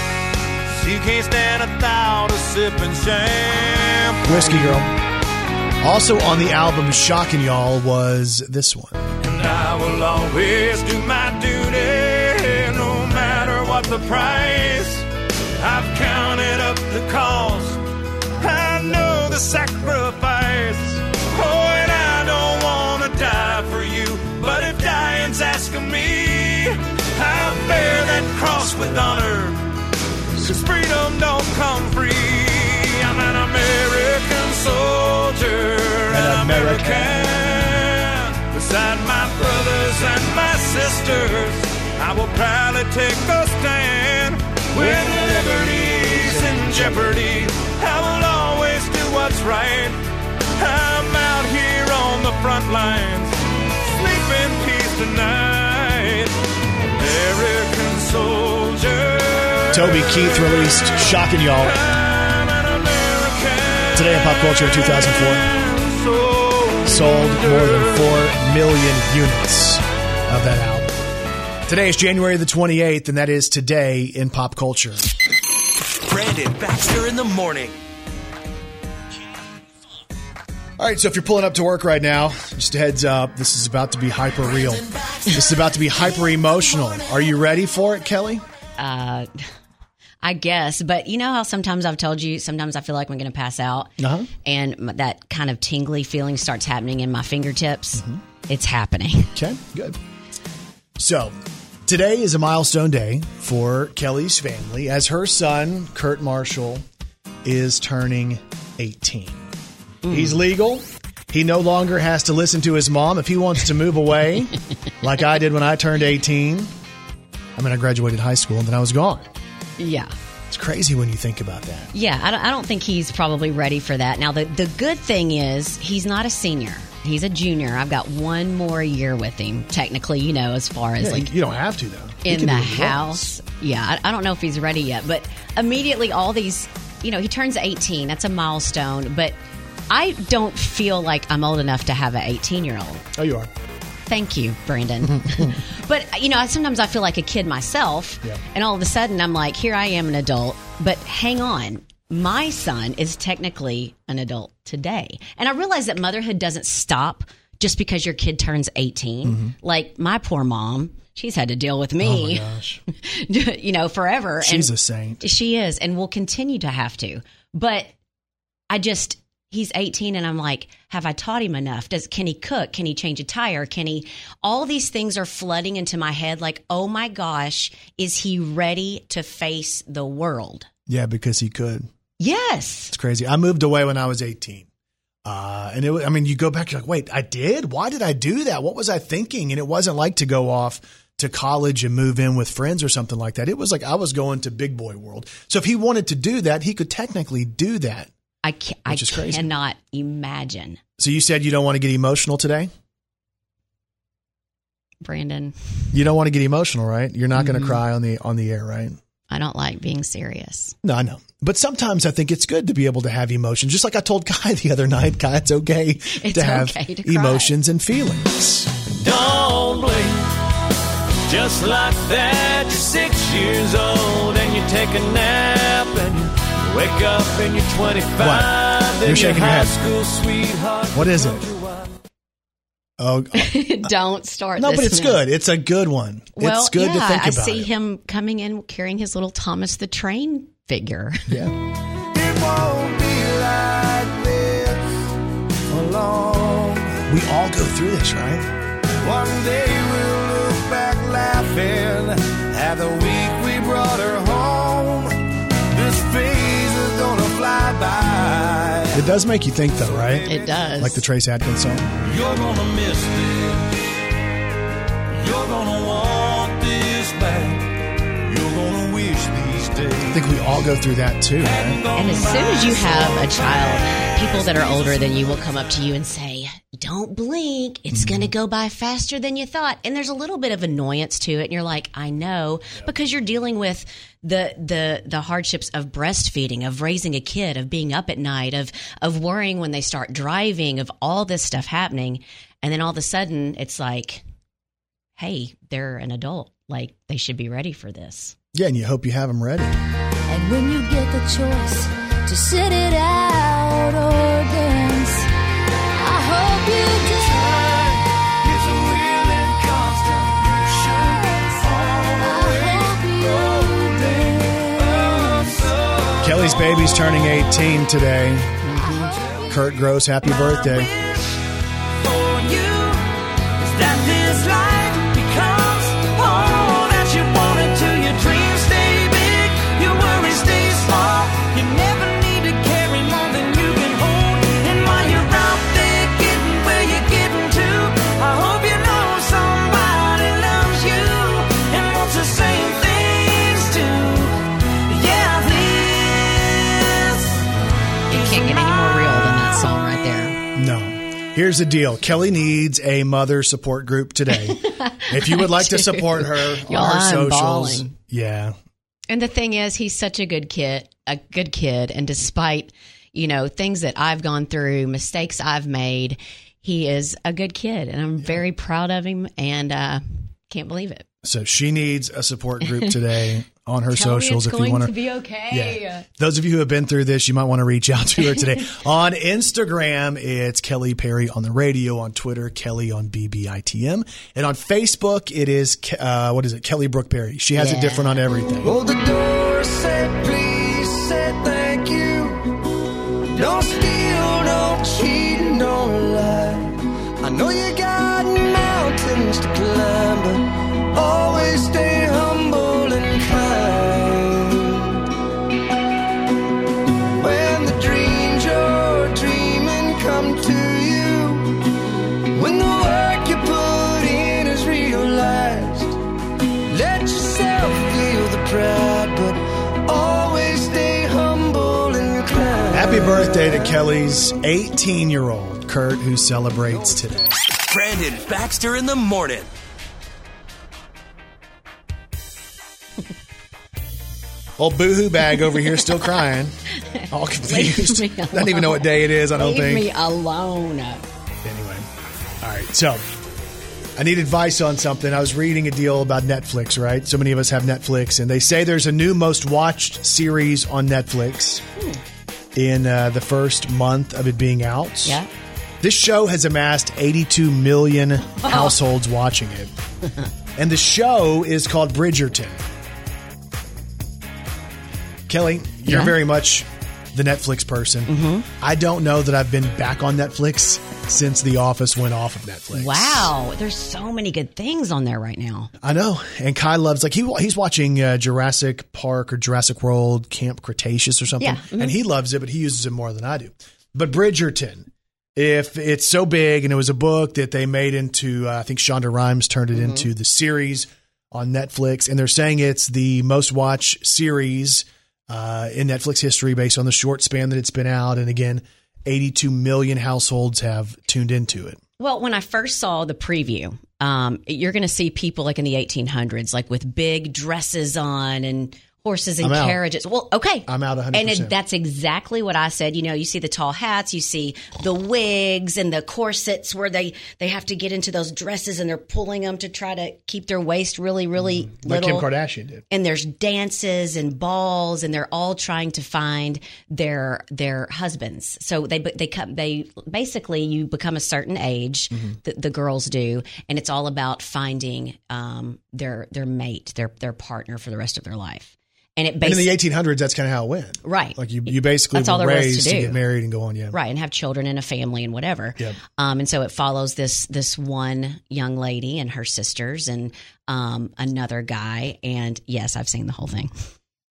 Speaker 7: she can't stand a thought of sipping champ.
Speaker 1: Whiskey Girl. Also on the album Shocking Y'all was this one.
Speaker 7: And I will always do my duty, no matter what the price. I've counted up the cost. I know the sacrifice. With honor. Cause freedom don't come free. I'm an American soldier, an American. Beside my brothers and my sisters, I will proudly take a stand. When liberty's in jeopardy, I will always do what's right. I'm out here on the front lines, sleep in peace tonight. American.
Speaker 1: Toby Keith released Shockin' Y'all
Speaker 7: I'm an American
Speaker 1: today in pop culture in 2004. Sold more than 4 million units of that album. Today is January the 28th, and that is today in pop culture.
Speaker 3: Brandon Baxter in the morning.
Speaker 1: All right, so if you're pulling up to work right now, just a heads up, this is about to be hyper real. This is about to be hyper emotional. Are you ready for it, Kelly?
Speaker 2: Uh, I guess, but you know how sometimes I've told you, sometimes I feel like I'm going to pass out,
Speaker 1: Uh-huh.
Speaker 2: and that kind of tingly feeling starts happening in my fingertips.
Speaker 1: Mm-hmm.
Speaker 2: It's happening.
Speaker 1: Okay, good. So, today is a milestone day for Kelly's family as her son, Kurt Marshall, is turning 18. He's legal. He no longer has to listen to his mom if he wants to move away, like I did when I turned 18. I mean, I graduated high school and then I was gone.
Speaker 2: Yeah.
Speaker 1: It's crazy when you think about that.
Speaker 2: Yeah, I don't, I don't think he's probably ready for that. Now, the, the good thing is he's not a senior. He's a junior. I've got one more year with him, technically, you know, as far as
Speaker 1: Yeah,
Speaker 2: like
Speaker 1: you don't have to, though.
Speaker 2: In the house. Yeah, I, I don't know if he's ready yet, but immediately all these, you know, he turns 18. That's a milestone, but I don't feel like I'm old enough to have an 18 year old.
Speaker 1: Oh, you are.
Speaker 2: Thank you, Brandon. but you know, I- sometimes I feel like a kid myself,
Speaker 1: Yeah.
Speaker 2: and all of a sudden I'm like, here I am, an adult. But hang on, my son is technically an adult today, and I realize that motherhood doesn't stop just because your kid turns 18. Like my poor mom, she's had to deal with
Speaker 1: Mm-hmm. Oh, my
Speaker 2: me,
Speaker 1: gosh.
Speaker 2: you know, forever.
Speaker 1: She's
Speaker 2: and
Speaker 1: a saint.
Speaker 2: she is, and will continue to have to. But I just he's 18 and I'm like, have I taught him enough? Does can he cook? Can he change a tire? Can he all these things are flooding into my head like, "Oh my gosh, is he ready to face the world?"
Speaker 1: Yeah, because he could.
Speaker 2: Yes.
Speaker 1: It's crazy. I moved away when I was 18. Uh, and it, I mean, you go back, you're like, wait, I did? Why did I do that? What was I thinking? And it wasn't like to go off to college and move in with friends or something like that. It was like I was going to big boy world. So if he wanted to do that, he could technically do that.
Speaker 2: I ca- I
Speaker 1: Which is crazy.
Speaker 2: cannot imagine.
Speaker 1: So you said you don't want to get emotional today?
Speaker 2: Brandon,
Speaker 1: You don't want to get emotional, right? You're not going
Speaker 2: Mm-hmm.
Speaker 1: to cry on the on the air, right?
Speaker 2: I don't like being serious.
Speaker 1: No, I know. But sometimes I think it's good to be able to have emotions. Just like I told Guy the other night, Guy, it's okay
Speaker 2: It's
Speaker 1: to have
Speaker 2: okay to
Speaker 1: emotions and feelings.
Speaker 7: Don't blink. Just like that, you're six years old and you take a nap and you wake up and you're 25.
Speaker 1: What? You're shaking your
Speaker 7: high
Speaker 1: head.
Speaker 7: school sweetheart.
Speaker 1: What is it? Oh, oh.
Speaker 2: don't start
Speaker 1: no,
Speaker 2: this
Speaker 1: but it's
Speaker 2: now.
Speaker 1: good. It's a good one.
Speaker 2: Well,
Speaker 1: it's good
Speaker 2: yeah,
Speaker 1: to think
Speaker 2: I see
Speaker 1: it.
Speaker 2: him coming in carrying his little Thomas the Train figure.
Speaker 1: Yeah.
Speaker 9: It won't be like this for.
Speaker 1: We all go through this, right?
Speaker 9: One day we'll look back laughing at the
Speaker 1: It does make you think, though, right?
Speaker 2: It does.
Speaker 1: Like the Trace Adkins song.
Speaker 7: You're gonna miss this. You're gonna want this back. You're gonna wish these
Speaker 1: I think we all go through that too. Right?
Speaker 2: And as soon as you have a child, people that are older than you will come up to you and say, Don't blink. It's mm-hmm. going to go by faster than you thought. And there's a little bit of annoyance to it. And you're like, I know, because you're dealing with the, the, the hardships of breastfeeding, of raising a kid, of being up at night, of, of worrying when they start driving, of all this stuff happening. And then all of a sudden, it's like, Hey, they're an adult. Like they should be ready for this.
Speaker 1: Yeah, and you hope you have them ready.
Speaker 5: And when you get the choice to sit it out or dance,
Speaker 1: Kelly's baby's turning 18 today. Kurt Gross, happy birthday. Here's the deal. Kelly needs a mother support group today. if you would like to support her
Speaker 2: Y'all,
Speaker 1: on her
Speaker 2: I'm
Speaker 1: socials.
Speaker 2: bawling.
Speaker 1: Yeah.
Speaker 2: And the thing is, he's such a good kid, a good kid. And despite, you know, things that I've gone through, mistakes I've made, he is a good kid. And I'm very proud of him and uh, can't believe it.
Speaker 1: So she needs a support group today on her
Speaker 2: Tell me
Speaker 1: socials
Speaker 2: it's
Speaker 1: if you want
Speaker 2: to be okay.
Speaker 1: Yeah. Those of you who have been through this, you might want to reach out to her today. on Instagram, it's Kelly Perry on the radio. On Twitter, Kelly on BBITM. And on Facebook, it is uh, what is it? Kelly Brooke Perry. She has it different on everything.
Speaker 7: Oh,
Speaker 1: Kelly's 18 year old Kurt, who celebrates today.
Speaker 3: Brandon Baxter in the morning.
Speaker 1: Old boohoo bag over here still crying. All confused.
Speaker 2: Leave me
Speaker 1: Doesn't even know what day it is, I don't
Speaker 2: Leave
Speaker 1: think.
Speaker 2: me alone.
Speaker 1: Anyway. All right. So I need advice on something. I was reading a deal about Netflix, right? So many of us have Netflix, and they say there's a new most watched series on Netflix hmm. In uh, the first month of it being out.
Speaker 2: Yeah.
Speaker 1: This show has amassed 82 million households watching it. and the show is called Bridgerton. Kelly, you're
Speaker 2: Yeah.
Speaker 1: very much the Netflix person. I don't know that I've been back on Netflix since The Office went off of Netflix.
Speaker 2: Wow. There's so many good things on there right now.
Speaker 1: I know. And Kai loves like he he's watching uh, Jurassic Park or Jurassic World Camp Cretaceous or something,
Speaker 2: Yeah. Mhm.
Speaker 1: and he loves it, but he uses it more than I do. But Bridgerton, if it's so big and it was a book that they made into, uh, I think Shonda Rhimes turned it into the series on Netflix, and they're saying it's the most watched series uh, in Netflix history based on the short span that it's been out, and again, 82 million households have tuned into it.
Speaker 2: Well, when I first saw the preview, um, you're going to see people like in the 1800s, like with big dresses on and horses and carriages. Well, okay.
Speaker 1: I'm out 100%.
Speaker 2: And it, that's exactly what I said. You know, you see the tall hats, you see the wigs and the corsets where they, they have to get into those dresses and they're pulling them to try to keep their waist really, really
Speaker 1: Like
Speaker 2: little
Speaker 1: Kim Kardashian did.
Speaker 2: and there's dances and balls and they're all trying to find their their husbands so they they come they basically you become a certain age the, the girls do and it's all about finding um their their mate their their partner for the rest of their life and it
Speaker 1: And in the 1800s, that's kind of how it went.
Speaker 2: Right.
Speaker 1: Like you, you basically
Speaker 2: That's all there was to
Speaker 1: raised to, get married and go on. Yeah.
Speaker 2: right and have children and a family and whatever
Speaker 1: Yep.
Speaker 2: um, and so it follows this this one young lady and her sisters and um, another guy and yes i've seen the whole thing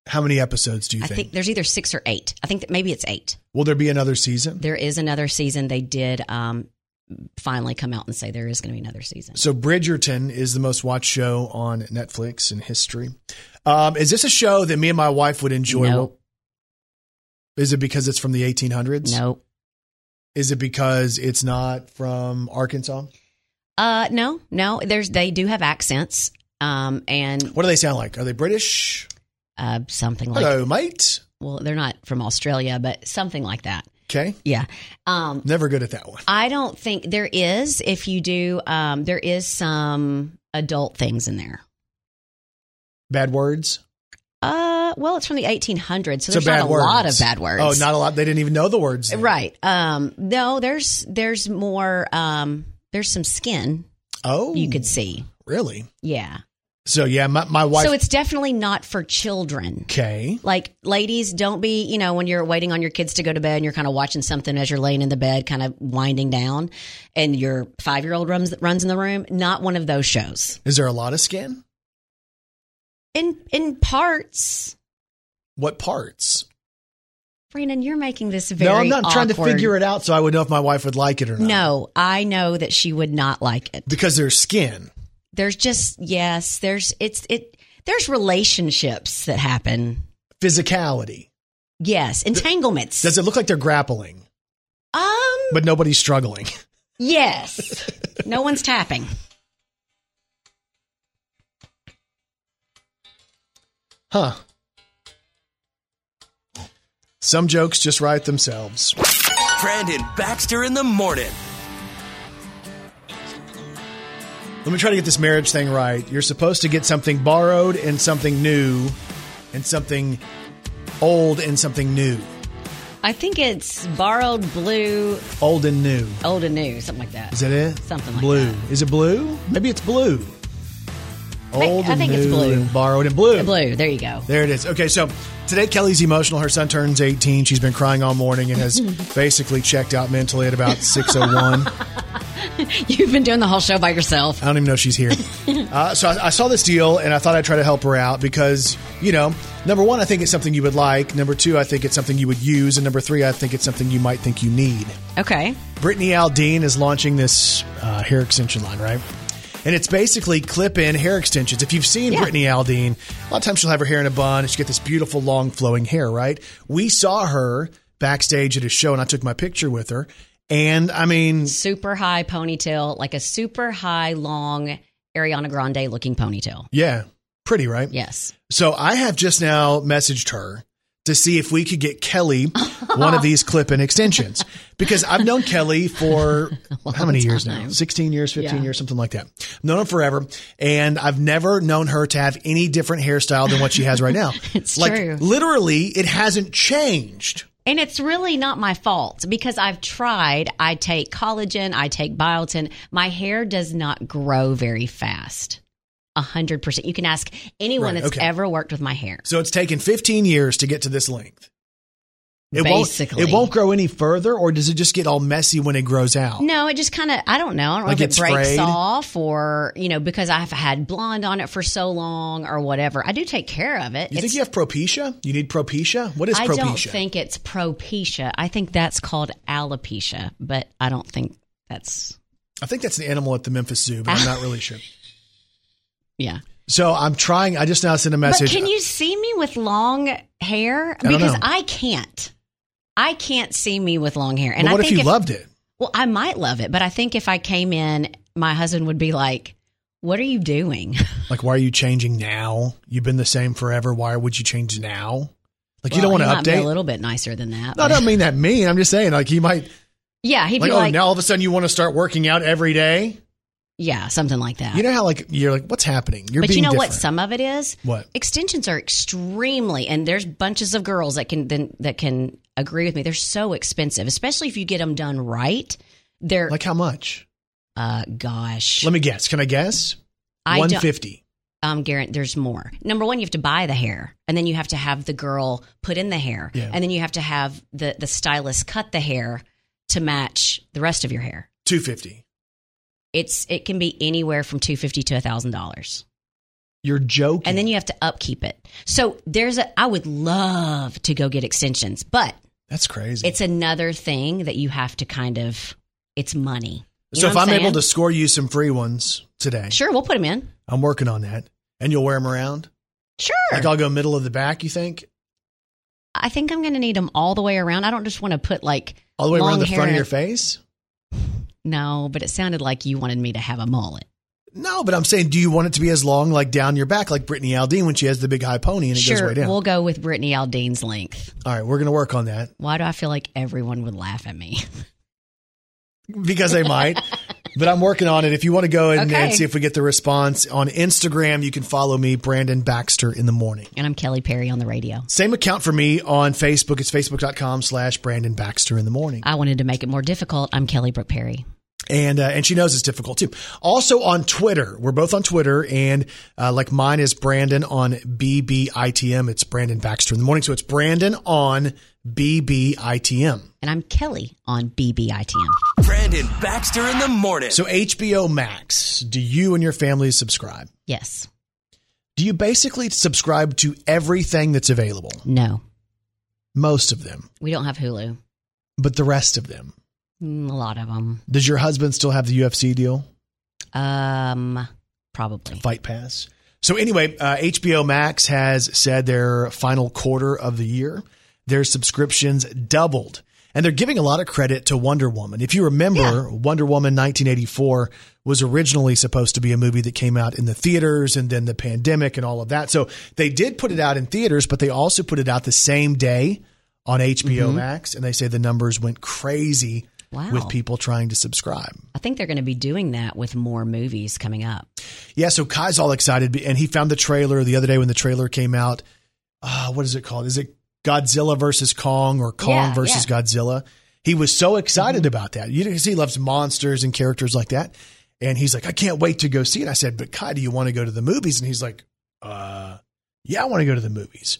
Speaker 1: How many episodes do you
Speaker 2: I
Speaker 1: think?
Speaker 2: think there's either six or eight. I think that maybe it's eight.
Speaker 1: Will there be another season?
Speaker 2: There is another season. They did um, finally come out and say there is going to be another season.
Speaker 1: So Bridgerton is the most watched show on Netflix in history. Um, is this a show that me and my wife would enjoy?
Speaker 2: Nope.
Speaker 1: Is it because it's from the 1800s?
Speaker 2: No.
Speaker 1: Is it because it's not from Arkansas?
Speaker 2: Uh, no, no. There's they do have accents, um, and
Speaker 1: What do they sound like? Are they British?
Speaker 2: uh, something like
Speaker 1: Hello, mate.
Speaker 2: well, they're not from Australia, but something like that.
Speaker 1: Okay.
Speaker 2: Yeah. Um,
Speaker 1: Never good at that one.
Speaker 2: I don't think there is. If you do, um, there is some adult things in there.
Speaker 1: Bad words.
Speaker 2: Uh, well, it's from the 1800s, so
Speaker 1: So
Speaker 2: there's not a
Speaker 1: words.
Speaker 2: lot of bad words.
Speaker 1: Oh, not a lot. They didn't even know the words. then.
Speaker 2: right. Um, no, there's there's more. Um, there's some skin
Speaker 1: Oh,
Speaker 2: you could see.
Speaker 1: really?
Speaker 2: Yeah.
Speaker 1: So yeah, my, my wife.
Speaker 2: So it's definitely not for children.
Speaker 1: okay.
Speaker 2: Like, ladies, don't be, you know, when you're waiting on your kids to go to bed and you're kind of watching something as you're laying in the bed, kind of winding down, and your five year old runs, runs in the room. Not one of those shows.
Speaker 1: Is there a lot of skin?
Speaker 2: In in parts,
Speaker 1: What parts?
Speaker 2: Brandon, you're making this very.
Speaker 1: no, I'm not trying to figure it out so I would know if my wife would like it or not.
Speaker 2: No, I know that she would not like it.
Speaker 1: Because there's skin.
Speaker 2: There's just yes, there's it's it. There's relationships that happen.
Speaker 1: Physicality.
Speaker 2: Yes, entanglements.
Speaker 1: Does it look like they're grappling,
Speaker 2: um.
Speaker 1: but nobody's struggling?
Speaker 2: Yes. no one's tapping.
Speaker 1: Huh. Some jokes just write themselves.
Speaker 3: Brandon Baxter in the morning.
Speaker 1: Let me try to get this marriage thing right. You're supposed to get something borrowed and something new, and something old and something new.
Speaker 2: I think it's borrowed blue,
Speaker 1: Old and new.
Speaker 2: old and new, something like that.
Speaker 1: Is that it?
Speaker 2: Something like
Speaker 1: blue. Is it blue? Maybe it's blue. Old
Speaker 2: I
Speaker 1: and
Speaker 2: think it's blue.
Speaker 1: and borrowed and blue.
Speaker 2: Blue. There you go.
Speaker 1: There it is. Okay, so today Kelly's emotional. Her son turns 18. She's been crying all morning and has basically checked out mentally at about 6:01.
Speaker 2: You've been doing the whole show by yourself.
Speaker 1: I don't even know she's here. Uh, so I, I saw this deal and I thought I'd try to help her out because, you know, number one, I think it's something you would like. Number two, I think it's something you would use. And number three, I think it's something you might think you need.
Speaker 2: Okay.
Speaker 1: Brittany Aldean is launching this uh, hair extension line, right? And it's basically clip-in hair extensions. If you've seen
Speaker 2: Yeah.
Speaker 1: Brittany Aldean, a lot of times she'll have her hair in a bun and she get this beautiful long flowing hair, right? We saw her backstage at a show and I took my picture with her. And I mean,
Speaker 2: Super high ponytail, like a super high, long Ariana Grande looking ponytail.
Speaker 1: yeah, pretty, right?
Speaker 2: Yes.
Speaker 1: So I have just now messaged her to see if we could get Kelly one of these clip-in extensions because I've known Kelly for how many years now? 16 years, 15
Speaker 2: Yeah.
Speaker 1: years, something like that. Known her forever. And I've never known her to have any different hairstyle than what she has right now.
Speaker 2: It's
Speaker 1: like
Speaker 2: true.
Speaker 1: literally it hasn't changed.
Speaker 2: And it's really not my fault because I've tried. I take collagen, I take biotin. My hair does not grow very fast. A hundred percent. You can ask anyone
Speaker 1: Right,
Speaker 2: that's
Speaker 1: okay.
Speaker 2: ever worked with my hair.
Speaker 1: So it's taken 15 years to get to this length. It
Speaker 2: Basically.
Speaker 1: won't it won't grow any further or does it just get all messy when it grows out?
Speaker 2: No, it just kind of, I don't know. I don't
Speaker 1: Like
Speaker 2: know if it breaks
Speaker 1: frayed?
Speaker 2: off or, you know, because I've had blonde on it for so long or whatever. I do take care of it.
Speaker 1: You think you have propecia? You need propecia? What is
Speaker 2: propetia?
Speaker 1: I
Speaker 2: don't think it's propecia. I think that's called alopecia, but I don't think that's,
Speaker 1: I think that's the animal at the Memphis Zoo, but I'm not really sure.
Speaker 2: yeah.
Speaker 1: So I'm trying. I just now sent a message.
Speaker 2: But can you see me with long hair? Because
Speaker 1: know.
Speaker 2: I can't. I can't see me with long hair. And
Speaker 1: But what
Speaker 2: I
Speaker 1: if
Speaker 2: think
Speaker 1: you loved it?
Speaker 2: Well, I might love it, but I think if I came in, my husband would be like, "What are you doing?"
Speaker 1: Like, why are you changing now? You've been the same forever. Why would you change now? Like, you don't want
Speaker 2: he might
Speaker 1: to
Speaker 2: be
Speaker 1: update.
Speaker 2: a little bit nicer than that.
Speaker 1: no, I don't mean that mean. I'm just saying, like, he might,
Speaker 2: yeah, he'd
Speaker 1: like,
Speaker 2: be
Speaker 1: oh,
Speaker 2: like,
Speaker 1: now all of a sudden you want to start working out every day.
Speaker 2: Yeah, something like that.
Speaker 1: You know how, like, you're like, what's happening? You're
Speaker 2: but you know what? Some of it is
Speaker 1: What?
Speaker 2: extensions are extremely, and there's bunches of girls that can then that can agree with me. They're so expensive, especially if you get them done right. They're
Speaker 1: Like, how much?
Speaker 2: uh, gosh,
Speaker 1: Let me guess. Can I guess?
Speaker 2: I don't-
Speaker 1: 150.
Speaker 2: um, Garrett, there's more. Number one, you have to buy the hair, and then you have to have the girl put in the hair,
Speaker 1: Yeah.
Speaker 2: and then you have to have the the stylist cut the hair to match the rest of your hair.
Speaker 1: 250.
Speaker 2: It's it can be anywhere from two fifty to a thousand dollars,
Speaker 1: You're joking.
Speaker 2: and then you have to upkeep it. So there's a. I would love to go get extensions, but
Speaker 1: That's crazy.
Speaker 2: it's another thing that you have to kind of. It's money. You
Speaker 1: so if
Speaker 2: what
Speaker 1: I'm able to score you some free ones today,
Speaker 2: sure, we'll put them in.
Speaker 1: I'm working on that, and you'll wear them around.
Speaker 2: Sure.
Speaker 1: Like I'll go middle of the back. You think
Speaker 2: I think I'm going to need them all the way around. I don't just want to put like
Speaker 1: all the way around the front of your face?
Speaker 2: No, but it sounded like you wanted me to have a mullet.
Speaker 1: No, but I'm saying, do you want it to be as long, like down your back, like Brittany Aldean when she has the big high pony and it goes
Speaker 2: Sure,
Speaker 1: way down?
Speaker 2: we'll go with Brittany Aldean's length.
Speaker 1: All right, we're going to work on that
Speaker 2: Why do I feel like everyone would laugh at me?
Speaker 1: because they might. but I'm working on it. If you want to go and,
Speaker 2: Okay.
Speaker 1: and see if we get the response on Instagram, you can follow me, Brandon Baxter, in the morning.
Speaker 2: And I'm Kelly Perry on the radio.
Speaker 1: Same account for me on Facebook. It's facebook.com slash Brandon Baxter in the morning.
Speaker 2: I wanted to make it more difficult. I'm Kelly Brooke Perry.
Speaker 1: And uh, and she knows it's difficult too. Also on Twitter, we're both on Twitter, and uh, like mine is Brandon on BBITM. It's Brandon Baxter in the morning, so it's Brandon on BBITM.
Speaker 2: And I'm Kelly on BBITM.
Speaker 3: Brandon Baxter in the morning.
Speaker 1: So HBO Max, do you and your family subscribe?
Speaker 2: Yes.
Speaker 1: Do you basically subscribe to everything that's available?
Speaker 2: No.
Speaker 1: Most of them,
Speaker 2: We don't have Hulu.
Speaker 1: but the rest of them.
Speaker 2: Mm, A lot of them.
Speaker 1: Does your husband still have the UFC deal?
Speaker 2: Um, probably.
Speaker 1: Fight Pass. So anyway, uh, HBO Max has said their final quarter of the year, their subscriptions doubled. And they're giving a lot of credit to Wonder Woman. If you remember, Wonder Woman 1984 was originally supposed to be a movie that came out in the theaters and then the pandemic and all of that. So they did put it out in theaters, but they also put it out the same day on HBO Max. And they say the numbers went crazy
Speaker 2: Wow.
Speaker 1: with people trying to subscribe.
Speaker 2: I think they're going to be doing that with more movies coming up.
Speaker 1: Yeah, so Kai's all excited, and he found the trailer the other day when the trailer came out. Uh, what is it called? Is it Godzilla versus Kong or Kong
Speaker 2: Yeah,
Speaker 1: versus
Speaker 2: yeah.
Speaker 1: Godzilla? He was so excited about that. You know, 'cause he loves monsters and characters like that, and he's like, "I can't wait to go see it." I said, "But Kai, do you want to go to the movies?" And he's like, "Uh, yeah, I want to go to the movies."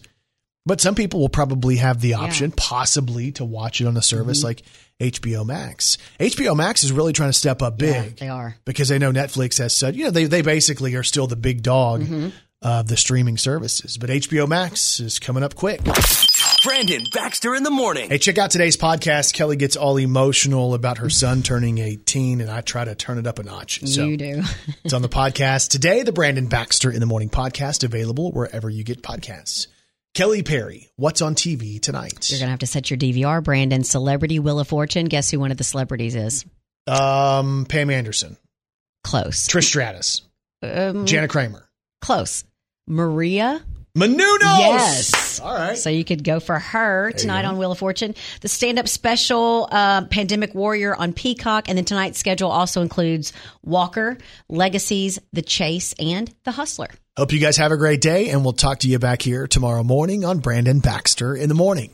Speaker 1: But some people will probably have the option, possibly, to watch it on a service
Speaker 2: Mm-hmm.
Speaker 1: like HBO Max. HBO Max is really trying to step up
Speaker 2: Yeah,
Speaker 1: big
Speaker 2: they are.
Speaker 1: because they know Netflix has said, you know, they, they basically are still the big dog
Speaker 2: Mm-hmm.
Speaker 1: of the streaming services. But HBO Max is coming up quick.
Speaker 3: Brandon Baxter in the morning.
Speaker 1: Hey, check out today's podcast. Kelly gets all emotional about her son turning 18, and I try to turn it up a notch. So
Speaker 2: you do.
Speaker 1: it's on the podcast today, the Brandon Baxter in the Morning podcast, available wherever you get podcasts. Kelly Perry, what's on TV tonight?
Speaker 2: You're going to have to set your DVR, Brandon. Celebrity Wheel of Fortune. Guess who one of the celebrities is?
Speaker 1: um, Pam Anderson,
Speaker 2: Close.
Speaker 1: Trish Stratus,
Speaker 2: Um,
Speaker 1: Jana Kramer,
Speaker 2: close. Maria
Speaker 1: Menounos.
Speaker 2: Yes.
Speaker 1: All right.
Speaker 2: So you could go for her tonight on Wheel of Fortune. The stand up special, uh, Pandemic Warrior on Peacock. And then tonight's schedule also includes Walker, Legacies, The Chase, and The Hustler.
Speaker 1: Hope you guys have a great day, and we'll talk to you back here tomorrow morning on Brandon Baxter in the Morning.